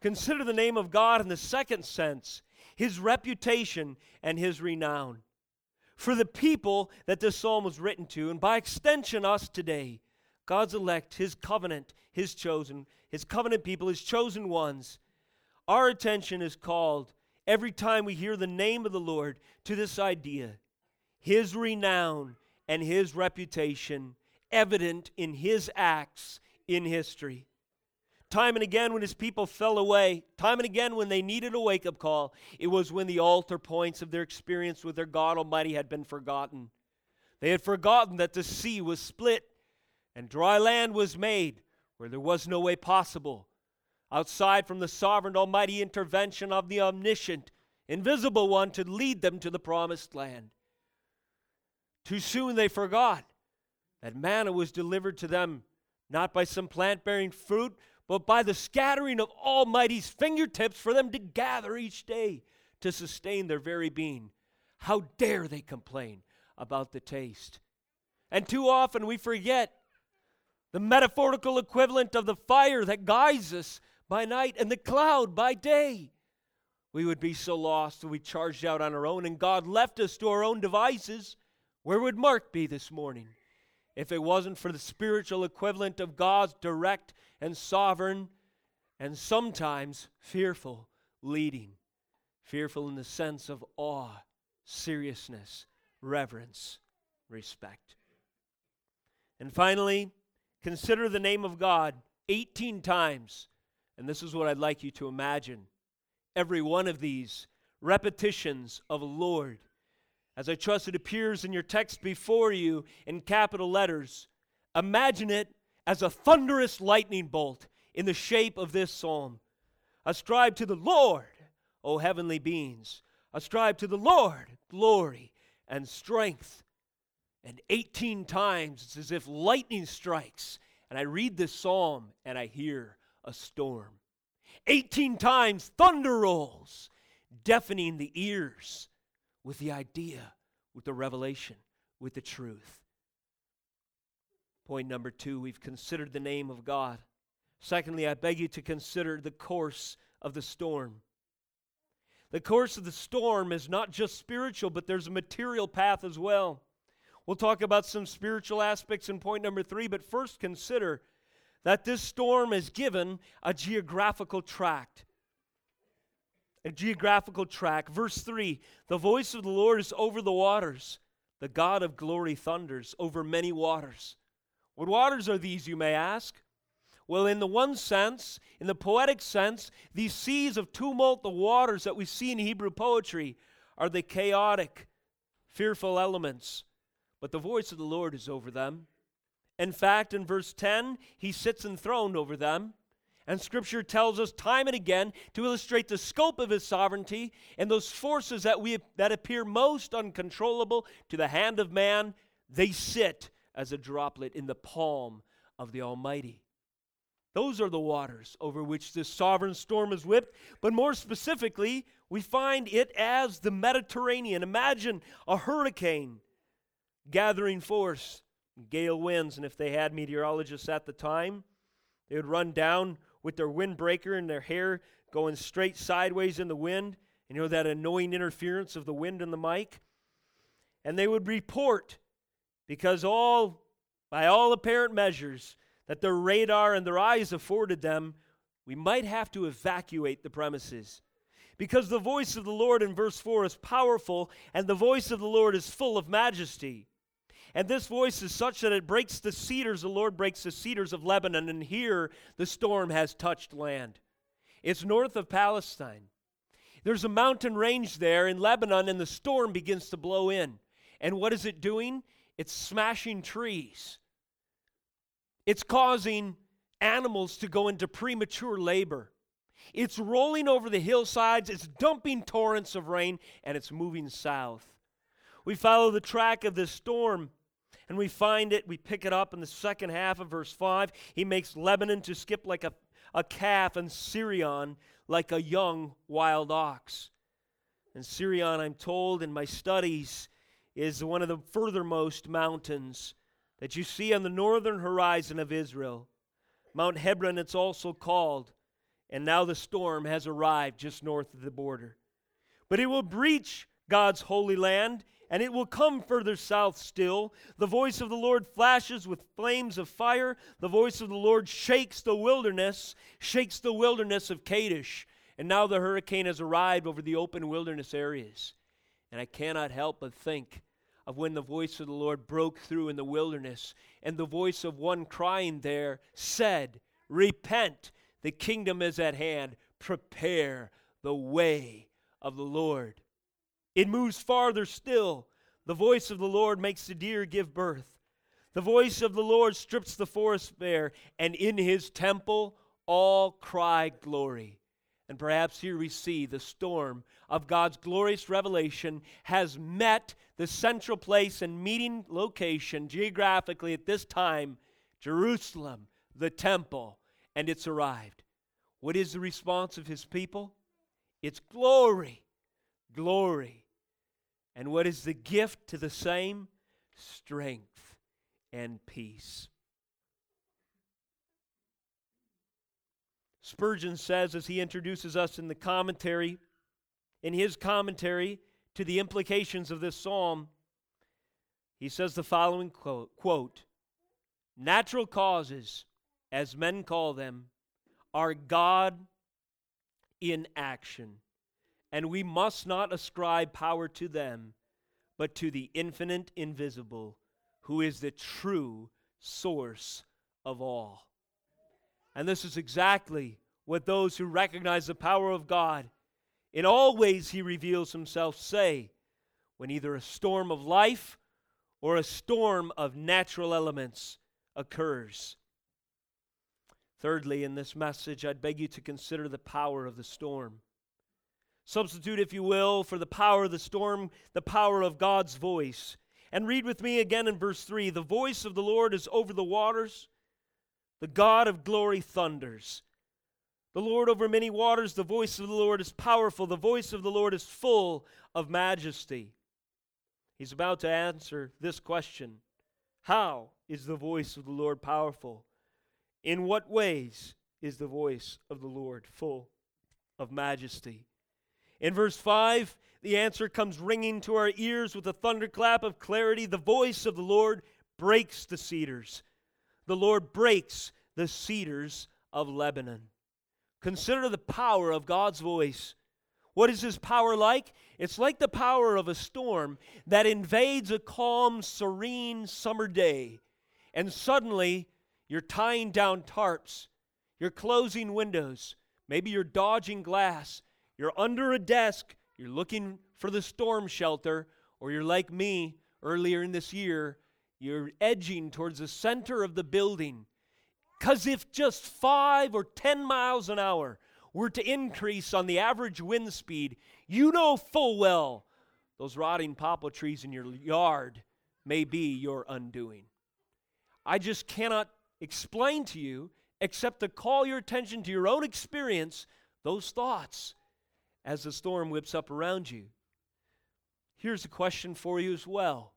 Consider the name of God in the second sense his reputation and his renown. For the people that this psalm was written to, and by extension, us today, God's elect, his covenant, his chosen, his covenant people, his chosen ones, our attention is called every time we hear the name of the Lord to this idea his renown and his reputation evident in his acts in history. Time and again, when his people fell away, time and again, when they needed a wake up call, it was when the altar points of their experience with their God Almighty had been forgotten. They had forgotten that the sea was split and dry land was made where there was no way possible outside from the sovereign, almighty intervention of the omniscient, invisible one to lead them to the promised land. Too soon they forgot that manna was delivered to them not by some plant bearing fruit, but by the scattering of Almighty's fingertips for them to gather each day to sustain their very being. How dare they complain about the taste? And too often we forget the metaphorical equivalent of the fire that guides us by night and the cloud by day. We would be so lost that we charged out on our own and God left us to our own devices. Where would Mark be this morning if it wasn't for the spiritual equivalent of God's direct and sovereign and sometimes fearful leading? Fearful in the sense of awe, seriousness, reverence, respect. And finally, consider the name of God 18 times and this is what I'd like you to imagine. Every one of these repetitions of Lord, as I trust it appears in your text before you in capital letters, imagine it as a thunderous lightning bolt in the shape of this psalm. Ascribe to the Lord, O heavenly beings. Ascribe to the Lord glory and strength. And 18 times it's as if lightning strikes. And I read this psalm and I hear a storm. 18 times thunder rolls, deafening the ears with the idea, with the revelation, with the truth. Point number two, we've considered the name of God. Secondly, I beg you to consider the course of the storm. The course of the storm is not just spiritual, but there's a material path as well. We'll talk about some spiritual aspects in point number three, but first consider that this storm is given a geographical tract. A geographical tract. Verse 3 The voice of the Lord is over the waters, the God of glory thunders over many waters. What waters are these, you may ask? Well, in the one sense, in the poetic sense, these seas of tumult, the waters that we see in Hebrew poetry, are the chaotic, fearful elements. But the voice of the Lord is over them. In fact, in verse 10, he sits enthroned over them. And Scripture tells us time and again to illustrate the scope of His sovereignty and those forces that, we, that appear most uncontrollable to the hand of man, they sit as a droplet in the palm of the Almighty. Those are the waters over which this sovereign storm is whipped. But more specifically, we find it as the Mediterranean. Imagine a hurricane gathering force, gale winds, and if they had meteorologists at the time, they would run down with their windbreaker and their hair going straight sideways in the wind. And you know that annoying interference of the wind and the mic? And they would report because all by all apparent measures that their radar and their eyes afforded them, we might have to evacuate the premises. Because the voice of the Lord in verse 4 is powerful, and the voice of the Lord is full of majesty. And this voice is such that it breaks the cedars, the Lord breaks the cedars of Lebanon, and here the storm has touched land. It's north of Palestine. There's a mountain range there in Lebanon, and the storm begins to blow in. And what is it doing? It's smashing trees. It's causing animals to go into premature labor. It's rolling over the hillsides, it's dumping torrents of rain, and it's moving south. We follow the track of this storm and we find it, we pick it up in the second half of verse 5. He makes Lebanon to skip like a, a calf and Sirion like a young wild ox. And Sirion, I'm told in my studies, is one of the furthermost mountains that you see on the northern horizon of Israel. Mount Hermon, it's also called. And now the storm has arrived just north of the border. But it will breach God's holy land, and it will come further south still. The voice of the Lord flashes with flames of fire. The voice of the Lord shakes the wilderness, shakes the wilderness of Kadesh. And now the hurricane has arrived over the open wilderness areas. And I cannot help but think of when the voice of the Lord broke through in the wilderness, and the voice of one crying there said, Repent, the kingdom is at hand, prepare the way of the Lord. It moves farther still. The voice of the Lord makes the deer give birth. The voice of the Lord strips the forest bare, and in his temple all cry glory. And perhaps here we see the storm of God's glorious revelation has met the central place and meeting location geographically at this time Jerusalem, the temple, and it's arrived. What is the response of his people? It's glory, glory. And what is the gift to the same? Strength and peace. Spurgeon says, as he introduces us in the commentary, in his commentary to the implications of this psalm, he says the following quote, quote Natural causes, as men call them, are God in action, and we must not ascribe power to them, but to the infinite invisible, who is the true source of all. And this is exactly what those who recognize the power of God in all ways he reveals himself say when either a storm of life or a storm of natural elements occurs. Thirdly, in this message, I'd beg you to consider the power of the storm. Substitute, if you will, for the power of the storm, the power of God's voice. And read with me again in verse 3 The voice of the Lord is over the waters. The God of glory thunders. The Lord over many waters, the voice of the Lord is powerful. The voice of the Lord is full of majesty. He's about to answer this question How is the voice of the Lord powerful? In what ways is the voice of the Lord full of majesty? In verse 5, the answer comes ringing to our ears with a thunderclap of clarity. The voice of the Lord breaks the cedars the Lord breaks the cedars of Lebanon. Consider the power of God's voice. What is his power like? It's like the power of a storm that invades a calm, serene summer day and suddenly you're tying down tarps, you're closing windows, maybe you're dodging glass, you're under a desk, you're looking for the storm shelter, or you're like me earlier in this year, you're edging towards the center of the building. Because if just five or ten miles an hour were to increase on the average wind speed, you know full well those rotting poplar trees in your yard may be your undoing. I just cannot explain to you, except to call your attention to your own experience, those thoughts as the storm whips up around you. Here's a question for you as well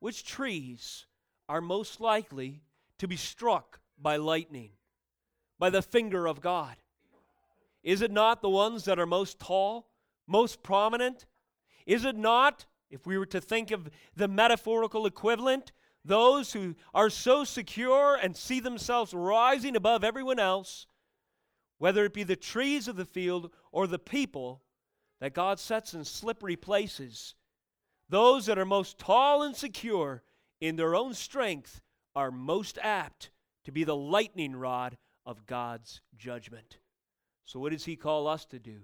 Which trees are most likely to be struck by lightning, by the finger of God? Is it not the ones that are most tall, most prominent? Is it not, if we were to think of the metaphorical equivalent, those who are so secure and see themselves rising above everyone else, whether it be the trees of the field or the people that God sets in slippery places, those that are most tall and secure in their own strength are most apt to be the lightning rod of God's judgment. So, what does He call us to do?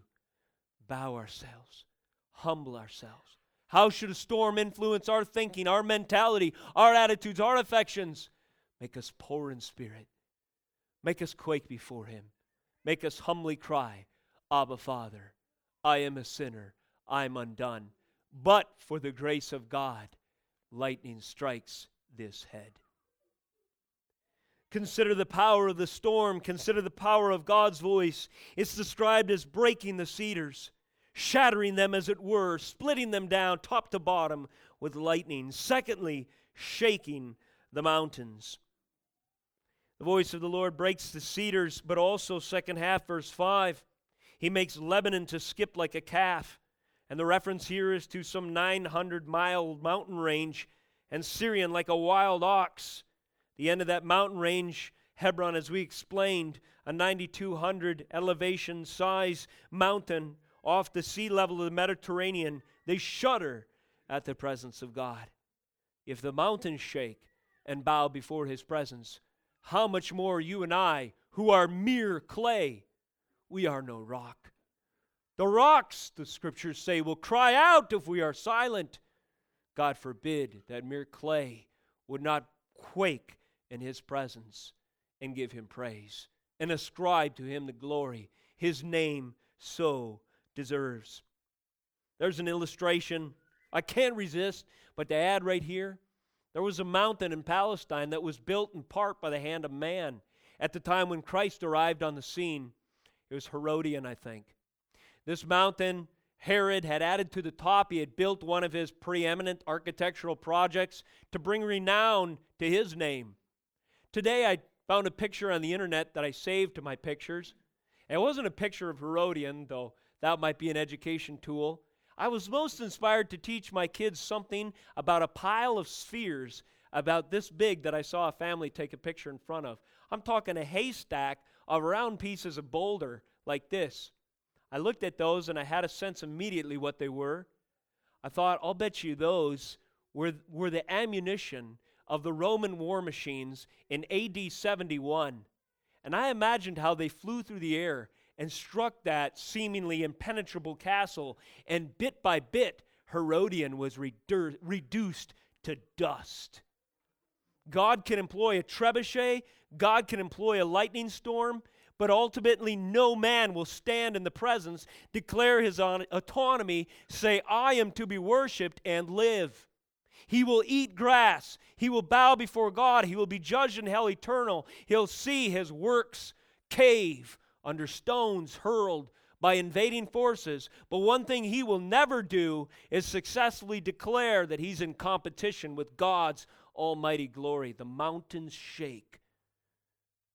Bow ourselves, humble ourselves. How should a storm influence our thinking, our mentality, our attitudes, our affections? Make us poor in spirit. Make us quake before Him. Make us humbly cry, Abba, Father, I am a sinner. I'm undone. But for the grace of God, lightning strikes this head. Consider the power of the storm. Consider the power of God's voice. It's described as breaking the cedars, shattering them as it were, splitting them down top to bottom with lightning. Secondly, shaking the mountains. The voice of the Lord breaks the cedars, but also, second half, verse 5, he makes Lebanon to skip like a calf. And the reference here is to some 900 mile mountain range, and Sirion like a wild ox. The end of that mountain range, Hermon, as we explained, a 9,200 elevation size mountain off the sea level of the Mediterranean, they shudder at the presence of God. If the mountains shake and bow before his presence, how much more you and I, who are mere clay, we are no rock. The rocks, the scriptures say, will cry out if we are silent. God forbid that mere clay would not quake in his presence and give him praise and ascribe to him the glory his name so deserves. There's an illustration I can't resist but to add right here. There was a mountain in Palestine that was built in part by the hand of man at the time when Christ arrived on the scene. It was Herodium, I think. This mountain, Herod had added to the top. He had built one of his preeminent architectural projects to bring renown to his name. Today I found a picture on the internet that I saved to my pictures. It wasn't a picture of Herodium, though that might be an education tool. I was most inspired to teach my kids something about a pile of spheres about this big that I saw a family take a picture in front of. I'm talking a haystack of round pieces of boulder like this. I looked at those and I had a sense immediately what they were. I thought, I'll bet you those were, were the ammunition of the Roman war machines in AD 71. And I imagined how they flew through the air and struck that seemingly impenetrable castle, and bit by bit, Herodium was reduced to dust. God can employ a trebuchet, God can employ a lightning storm, but ultimately no man will stand in the presence, declare his autonomy, say, I am to be worshiped, and live. He will eat grass. He will bow before God. He will be judged in hell eternal. He'll see his works cave under stones hurled by invading forces. But one thing he will never do is successfully declare that he's in competition with God's almighty glory. The mountains shake.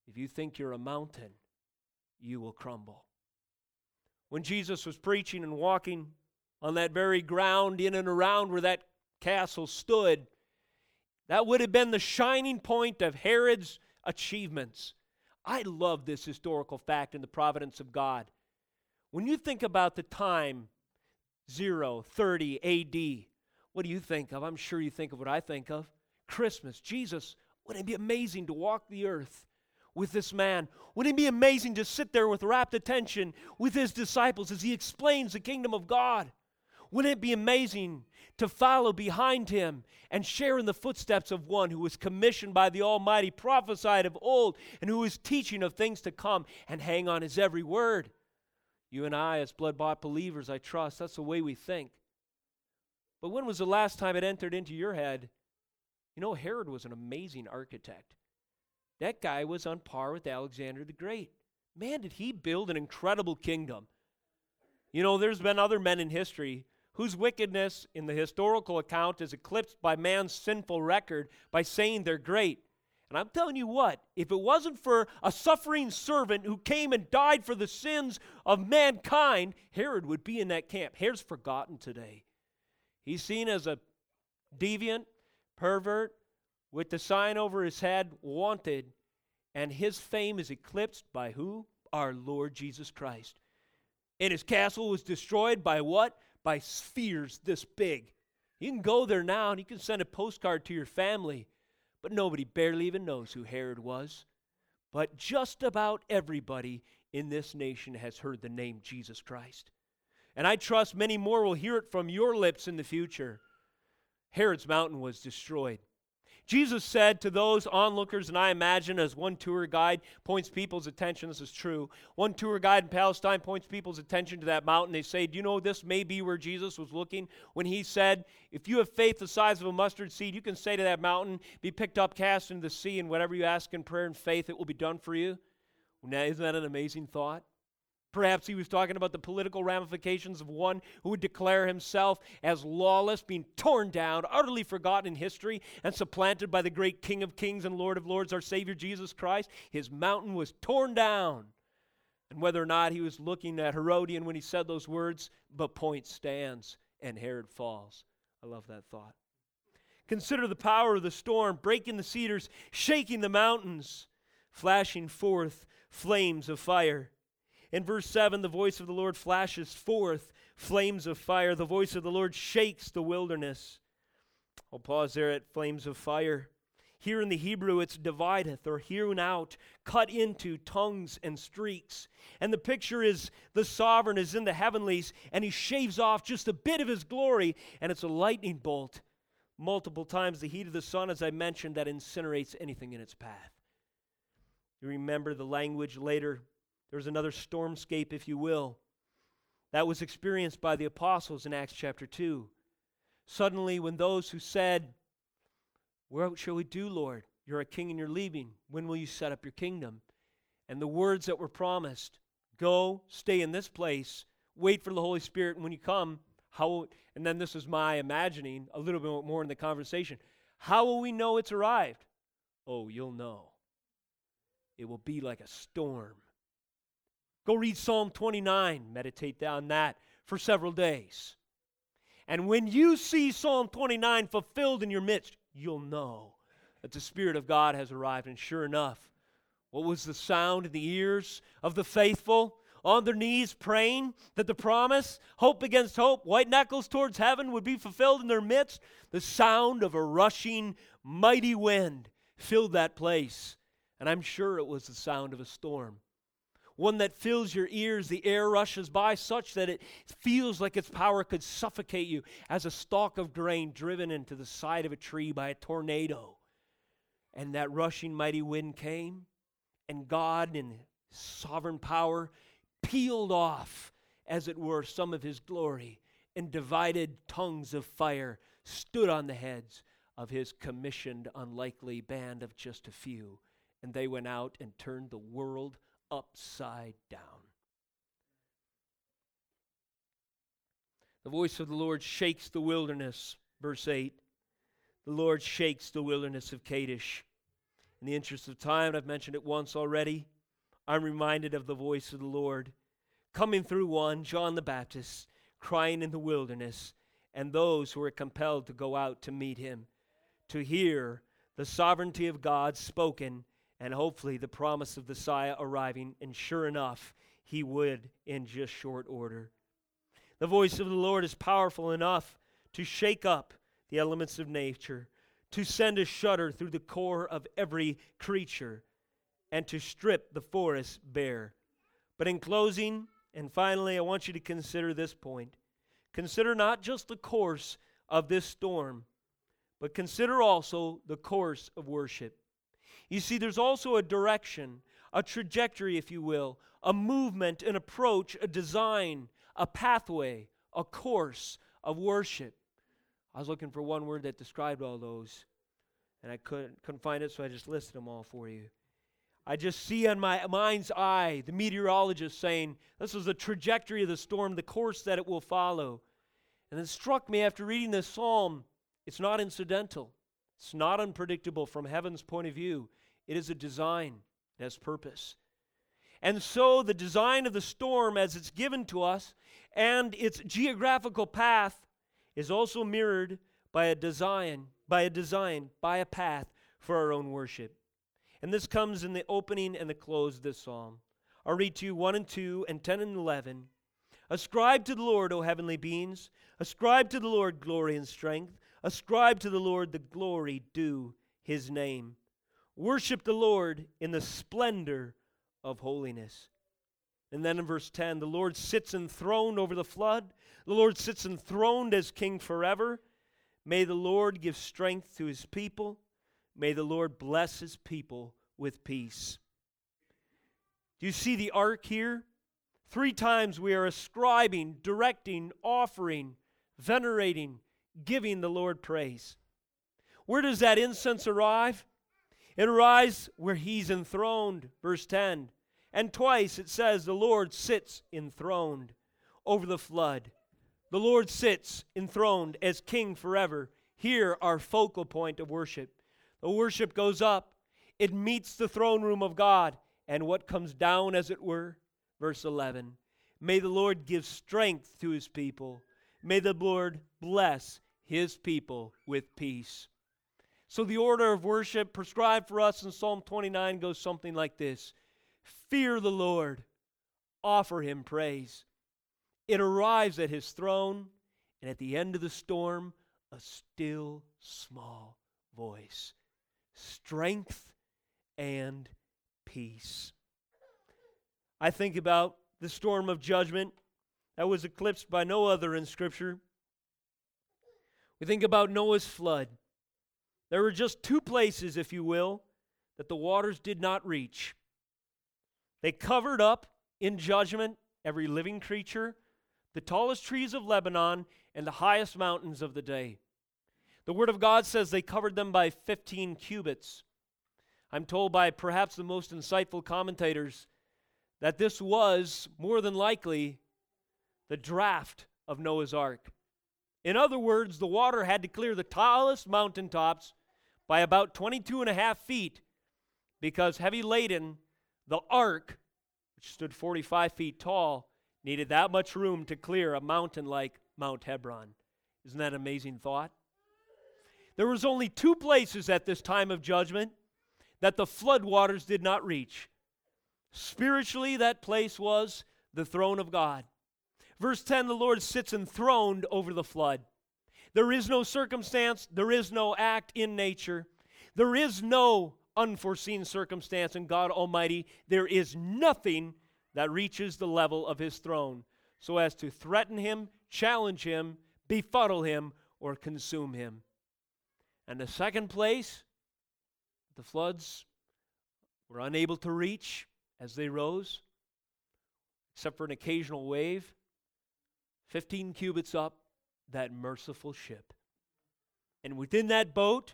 If you think you're a mountain, you will crumble. When Jesus was preaching and walking on that very ground in and around where that castle stood, that would have been the shining point of Herod's achievements. I love this historical fact in the providence of God. When you think about the time 0, 30 AD, what do you think of? I'm sure you think of what I think of Christmas. Jesus Wouldn't it be amazing to walk the earth with this man? Wouldn't it be amazing to sit there with rapt attention with his disciples as he explains the kingdom of God? Wouldn't it be amazing to follow behind him and share in the footsteps of one who was commissioned by the Almighty, prophesied of old, and who is teaching of things to come and hang on his every word? You and I, as blood bought believers, I trust, that's the way we think. But when was the last time it entered into your head? You know, Herod was an amazing architect. That guy was on par with Alexander the Great. Man, did he build an incredible kingdom. You know, there's been other men in history whose wickedness in the historical account is eclipsed by man's sinful record by saying they're great. And I'm telling you what, if it wasn't for a suffering servant who came and died for the sins of mankind, Herod would be in that camp. Herod's forgotten today. He's seen as a deviant, pervert, with the sign over his head, wanted, and his fame is eclipsed by who? Our Lord Jesus Christ. And his castle was destroyed by what? by spheres this big. You can go there now and you can send a postcard to your family, but nobody barely even knows who Herod was. But just about everybody in this nation has heard the name Jesus Christ. And I trust many more will hear it from your lips in the future. Herod's mountain was destroyed. Jesus said to those onlookers, and I imagine as one tour guide points people's attention, this is true. One tour guide in Palestine points people's attention to that mountain. They say, Do you know this may be where Jesus was looking when he said, If you have faith the size of a mustard seed, you can say to that mountain, Be picked up, cast into the sea, and whatever you ask in prayer and faith, it will be done for you? Now, isn't that an amazing thought? Perhaps he was talking about the political ramifications of one who would declare himself as lawless, being torn down, utterly forgotten in history, and supplanted by the great King of Kings and Lord of Lords, our Savior Jesus Christ. His mountain was torn down. And whether or not he was looking at Herodium when he said those words, but point stands and Herod falls. I love that thought. Consider the power of the storm, breaking the cedars, shaking the mountains, flashing forth flames of fire. In verse 7, the voice of the Lord flashes forth flames of fire. The voice of the Lord shakes the wilderness. I'll pause there at flames of fire. Here in the Hebrew, it's divideth or hewn out, cut into tongues and streaks. And the picture is the sovereign is in the heavenlies, and he shaves off just a bit of his glory, and it's a lightning bolt. Multiple times the heat of the sun, as I mentioned, that incinerates anything in its path. You remember the language later there's another stormscape, if you will, that was experienced by the apostles in Acts chapter 2. Suddenly, when those who said, What shall we do, Lord? You're a king and you're leaving. When will you set up your kingdom? And the words that were promised go, stay in this place, wait for the Holy Spirit, and when you come, how, and then this is my imagining a little bit more in the conversation. How will we know it's arrived? Oh, you'll know. It will be like a storm Go read Psalm 29, meditate on that for several days. And when you see Psalm 29 fulfilled in your midst, you'll know that the Spirit of God has arrived. And sure enough, what was the sound in the ears of the faithful? On their knees praying that the promise, hope against hope, white knuckles towards heaven, would be fulfilled in their midst. The sound of a rushing, mighty wind filled that place. And I'm sure it was the sound of a storm one that fills your ears. The air rushes by such that it feels like its power could suffocate you as a stalk of grain driven into the side of a tree by a tornado. And that rushing mighty wind came, and God, in sovereign power, peeled off, as it were, some of his glory, and divided tongues of fire stood on the heads of his commissioned, unlikely band of just a few. And they went out and turned the world upside down. The voice of the Lord shakes the wilderness, verse 8. The Lord shakes the wilderness of Kadesh. In the interest of time, I've mentioned it once already. I'm reminded of the voice of the Lord coming through one, John the Baptist, crying in the wilderness, and those who were compelled to go out to meet him, to hear the sovereignty of God spoken and hopefully the promise of the Messiah arriving. And sure enough, he would in just short order. The voice of the Lord is powerful enough to shake up the elements of nature, to send a shudder through the core of every creature and to strip the forest bare. But in closing, and finally, I want you to consider this point. Consider not just the course of this storm, but consider also the course of worship. You see, there's also a direction, a trajectory, if you will, a movement, an approach, a design, a pathway, a course of worship. I was looking for one word that described all those, and I couldn't, couldn't find it, so I just listed them all for you. I just see on my mind's eye the meteorologist saying, This is the trajectory of the storm, the course that it will follow. And it struck me after reading this psalm, it's not incidental, it's not unpredictable from heaven's point of view. It is a design, it has purpose. And so the design of the storm, as it's given to us, and its geographical path is also mirrored by a design, by a design, by a path for our own worship. And this comes in the opening and the close of this psalm. I'll read to you 1 and 2 and 10 and 11. Ascribe to the Lord, O heavenly beings. Ascribe to the Lord glory and strength. Ascribe to the Lord the glory due his name. Worship the Lord in the splendor of holiness. And then in verse 10, the Lord sits enthroned over the flood. The Lord sits enthroned as king forever. May the Lord give strength to his people. May the Lord bless his people with peace. Do you see the arc here? Three times we are ascribing, directing, offering, venerating, giving the Lord praise. Where does that incense arrive? It arrives where he's enthroned, verse 10. And twice it says, The Lord sits enthroned over the flood. The Lord sits enthroned as king forever. Here, our focal point of worship. The worship goes up, it meets the throne room of God, and what comes down, as it were? Verse 11 May the Lord give strength to his people. May the Lord bless his people with peace. So, the order of worship prescribed for us in Psalm 29 goes something like this Fear the Lord, offer him praise. It arrives at his throne, and at the end of the storm, a still small voice strength, and peace. I think about the storm of judgment that was eclipsed by no other in Scripture. We think about Noah's flood. There were just two places, if you will, that the waters did not reach. They covered up in judgment every living creature, the tallest trees of Lebanon, and the highest mountains of the day. The Word of God says they covered them by 15 cubits. I'm told by perhaps the most insightful commentators that this was more than likely the draft of Noah's Ark. In other words, the water had to clear the tallest mountaintops by about 22 and a half feet because heavy laden, the ark, which stood 45 feet tall, needed that much room to clear a mountain like Mount Hermon. Isn't that an amazing thought? There was only two places at this time of judgment that the floodwaters did not reach. Spiritually, that place was the throne of God. Verse 10 the Lord sits enthroned over the flood. There is no circumstance, there is no act in nature, there is no unforeseen circumstance in God Almighty. There is nothing that reaches the level of His throne so as to threaten Him, challenge Him, befuddle Him, or consume Him. And the second place, the floods were unable to reach as they rose, except for an occasional wave, 15 cubits up, that merciful ship. And within that boat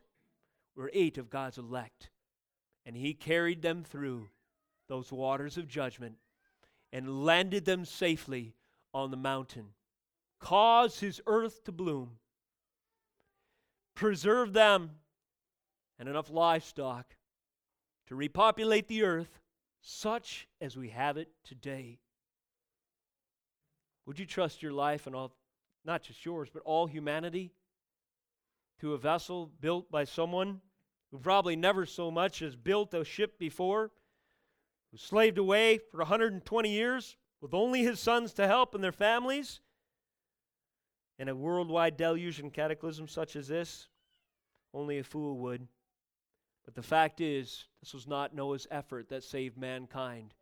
were eight of God's elect. And he carried them through those waters of judgment and landed them safely on the mountain, caused his earth to bloom preserve them and enough livestock to repopulate the earth such as we have it today. Would you trust your life and all, not just yours, but all humanity to a vessel built by someone who probably never so much as built a ship before, who slaved away for 120 years with only his sons to help and their families? in a worldwide deluge and cataclysm such as this, Only a fool would. But the fact is, this was not Noah's effort that saved mankind.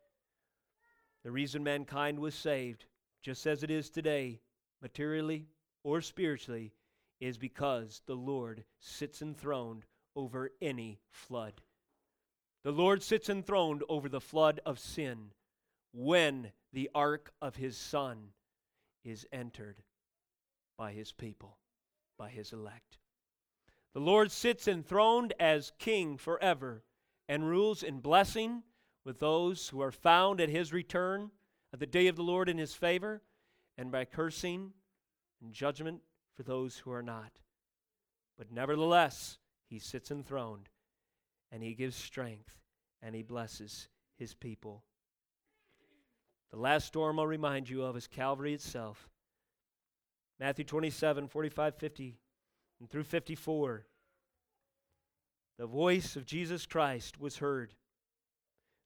The reason mankind was saved, just as it is today, materially or spiritually, is because the Lord sits enthroned over any flood. The Lord sits enthroned over the flood of sin when the ark of his Son is entered by his people, by his elect. The Lord sits enthroned as king forever and rules in blessing with those who are found at his return the day of the Lord in his favor, and by cursing and judgment for those who are not. But nevertheless, he sits enthroned, and he gives strength, and he blesses his people. The last storm I'll remind you of is Calvary itself. Matthew 27, 45, 50, and through 54. The voice of Jesus Christ was heard.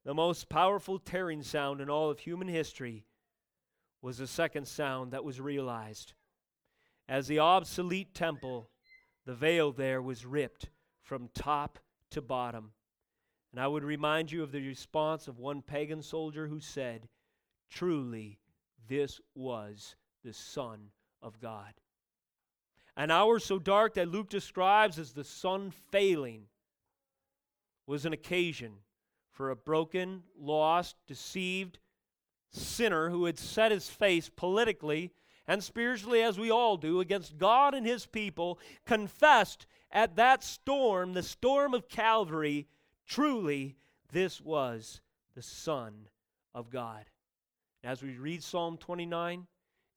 The most powerful tearing sound in all of human history was the second sound that was realized. As the obsolete temple, the veil there was ripped from top to bottom. And I would remind you of the response of one pagan soldier who said, Truly, this was the Son of God. An hour so dark that Luke describes as the sun failing was an occasion for a broken, lost, deceived sinner who had set his face politically and spiritually, as we all do, against God and his people, confessed at that storm, the storm of Calvary, truly this was the Son of God. As we read Psalm 29,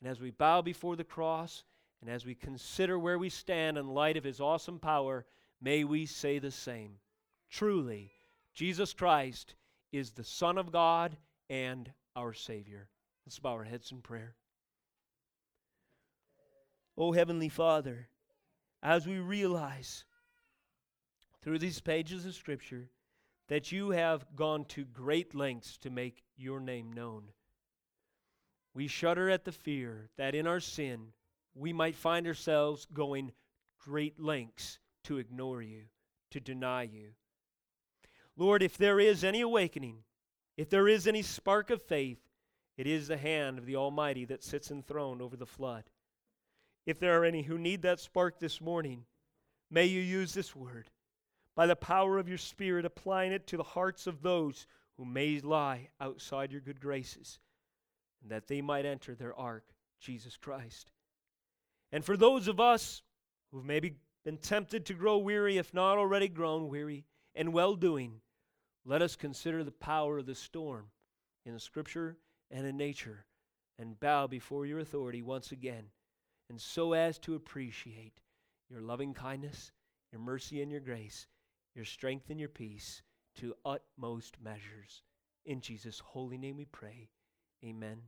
and as we bow before the cross, and as we consider where we stand in light of his awesome power, may we say the same. Truly, Jesus Christ is the Son of God and our Savior. Let's bow our heads in prayer. Oh, Heavenly Father, as we realize through these pages of Scripture that you have gone to great lengths to make your name known, we shudder at the fear that in our sin we might find ourselves going great lengths to ignore you, to deny you. Lord, if there is any awakening, if there is any spark of faith, it is the hand of the Almighty that sits enthroned over the flood. If there are any who need that spark this morning, may you use this word by the power of your Spirit, applying it to the hearts of those who may lie outside your good graces and that they might enter their ark, Jesus Christ. And for those of us who've maybe been tempted to grow weary, if not already grown weary, and well doing, let us consider the power of the storm in the Scripture and in nature and bow before your authority once again, and so as to appreciate your loving kindness, your mercy, and your grace, your strength and your peace to utmost measures. In Jesus' holy name we pray. Amen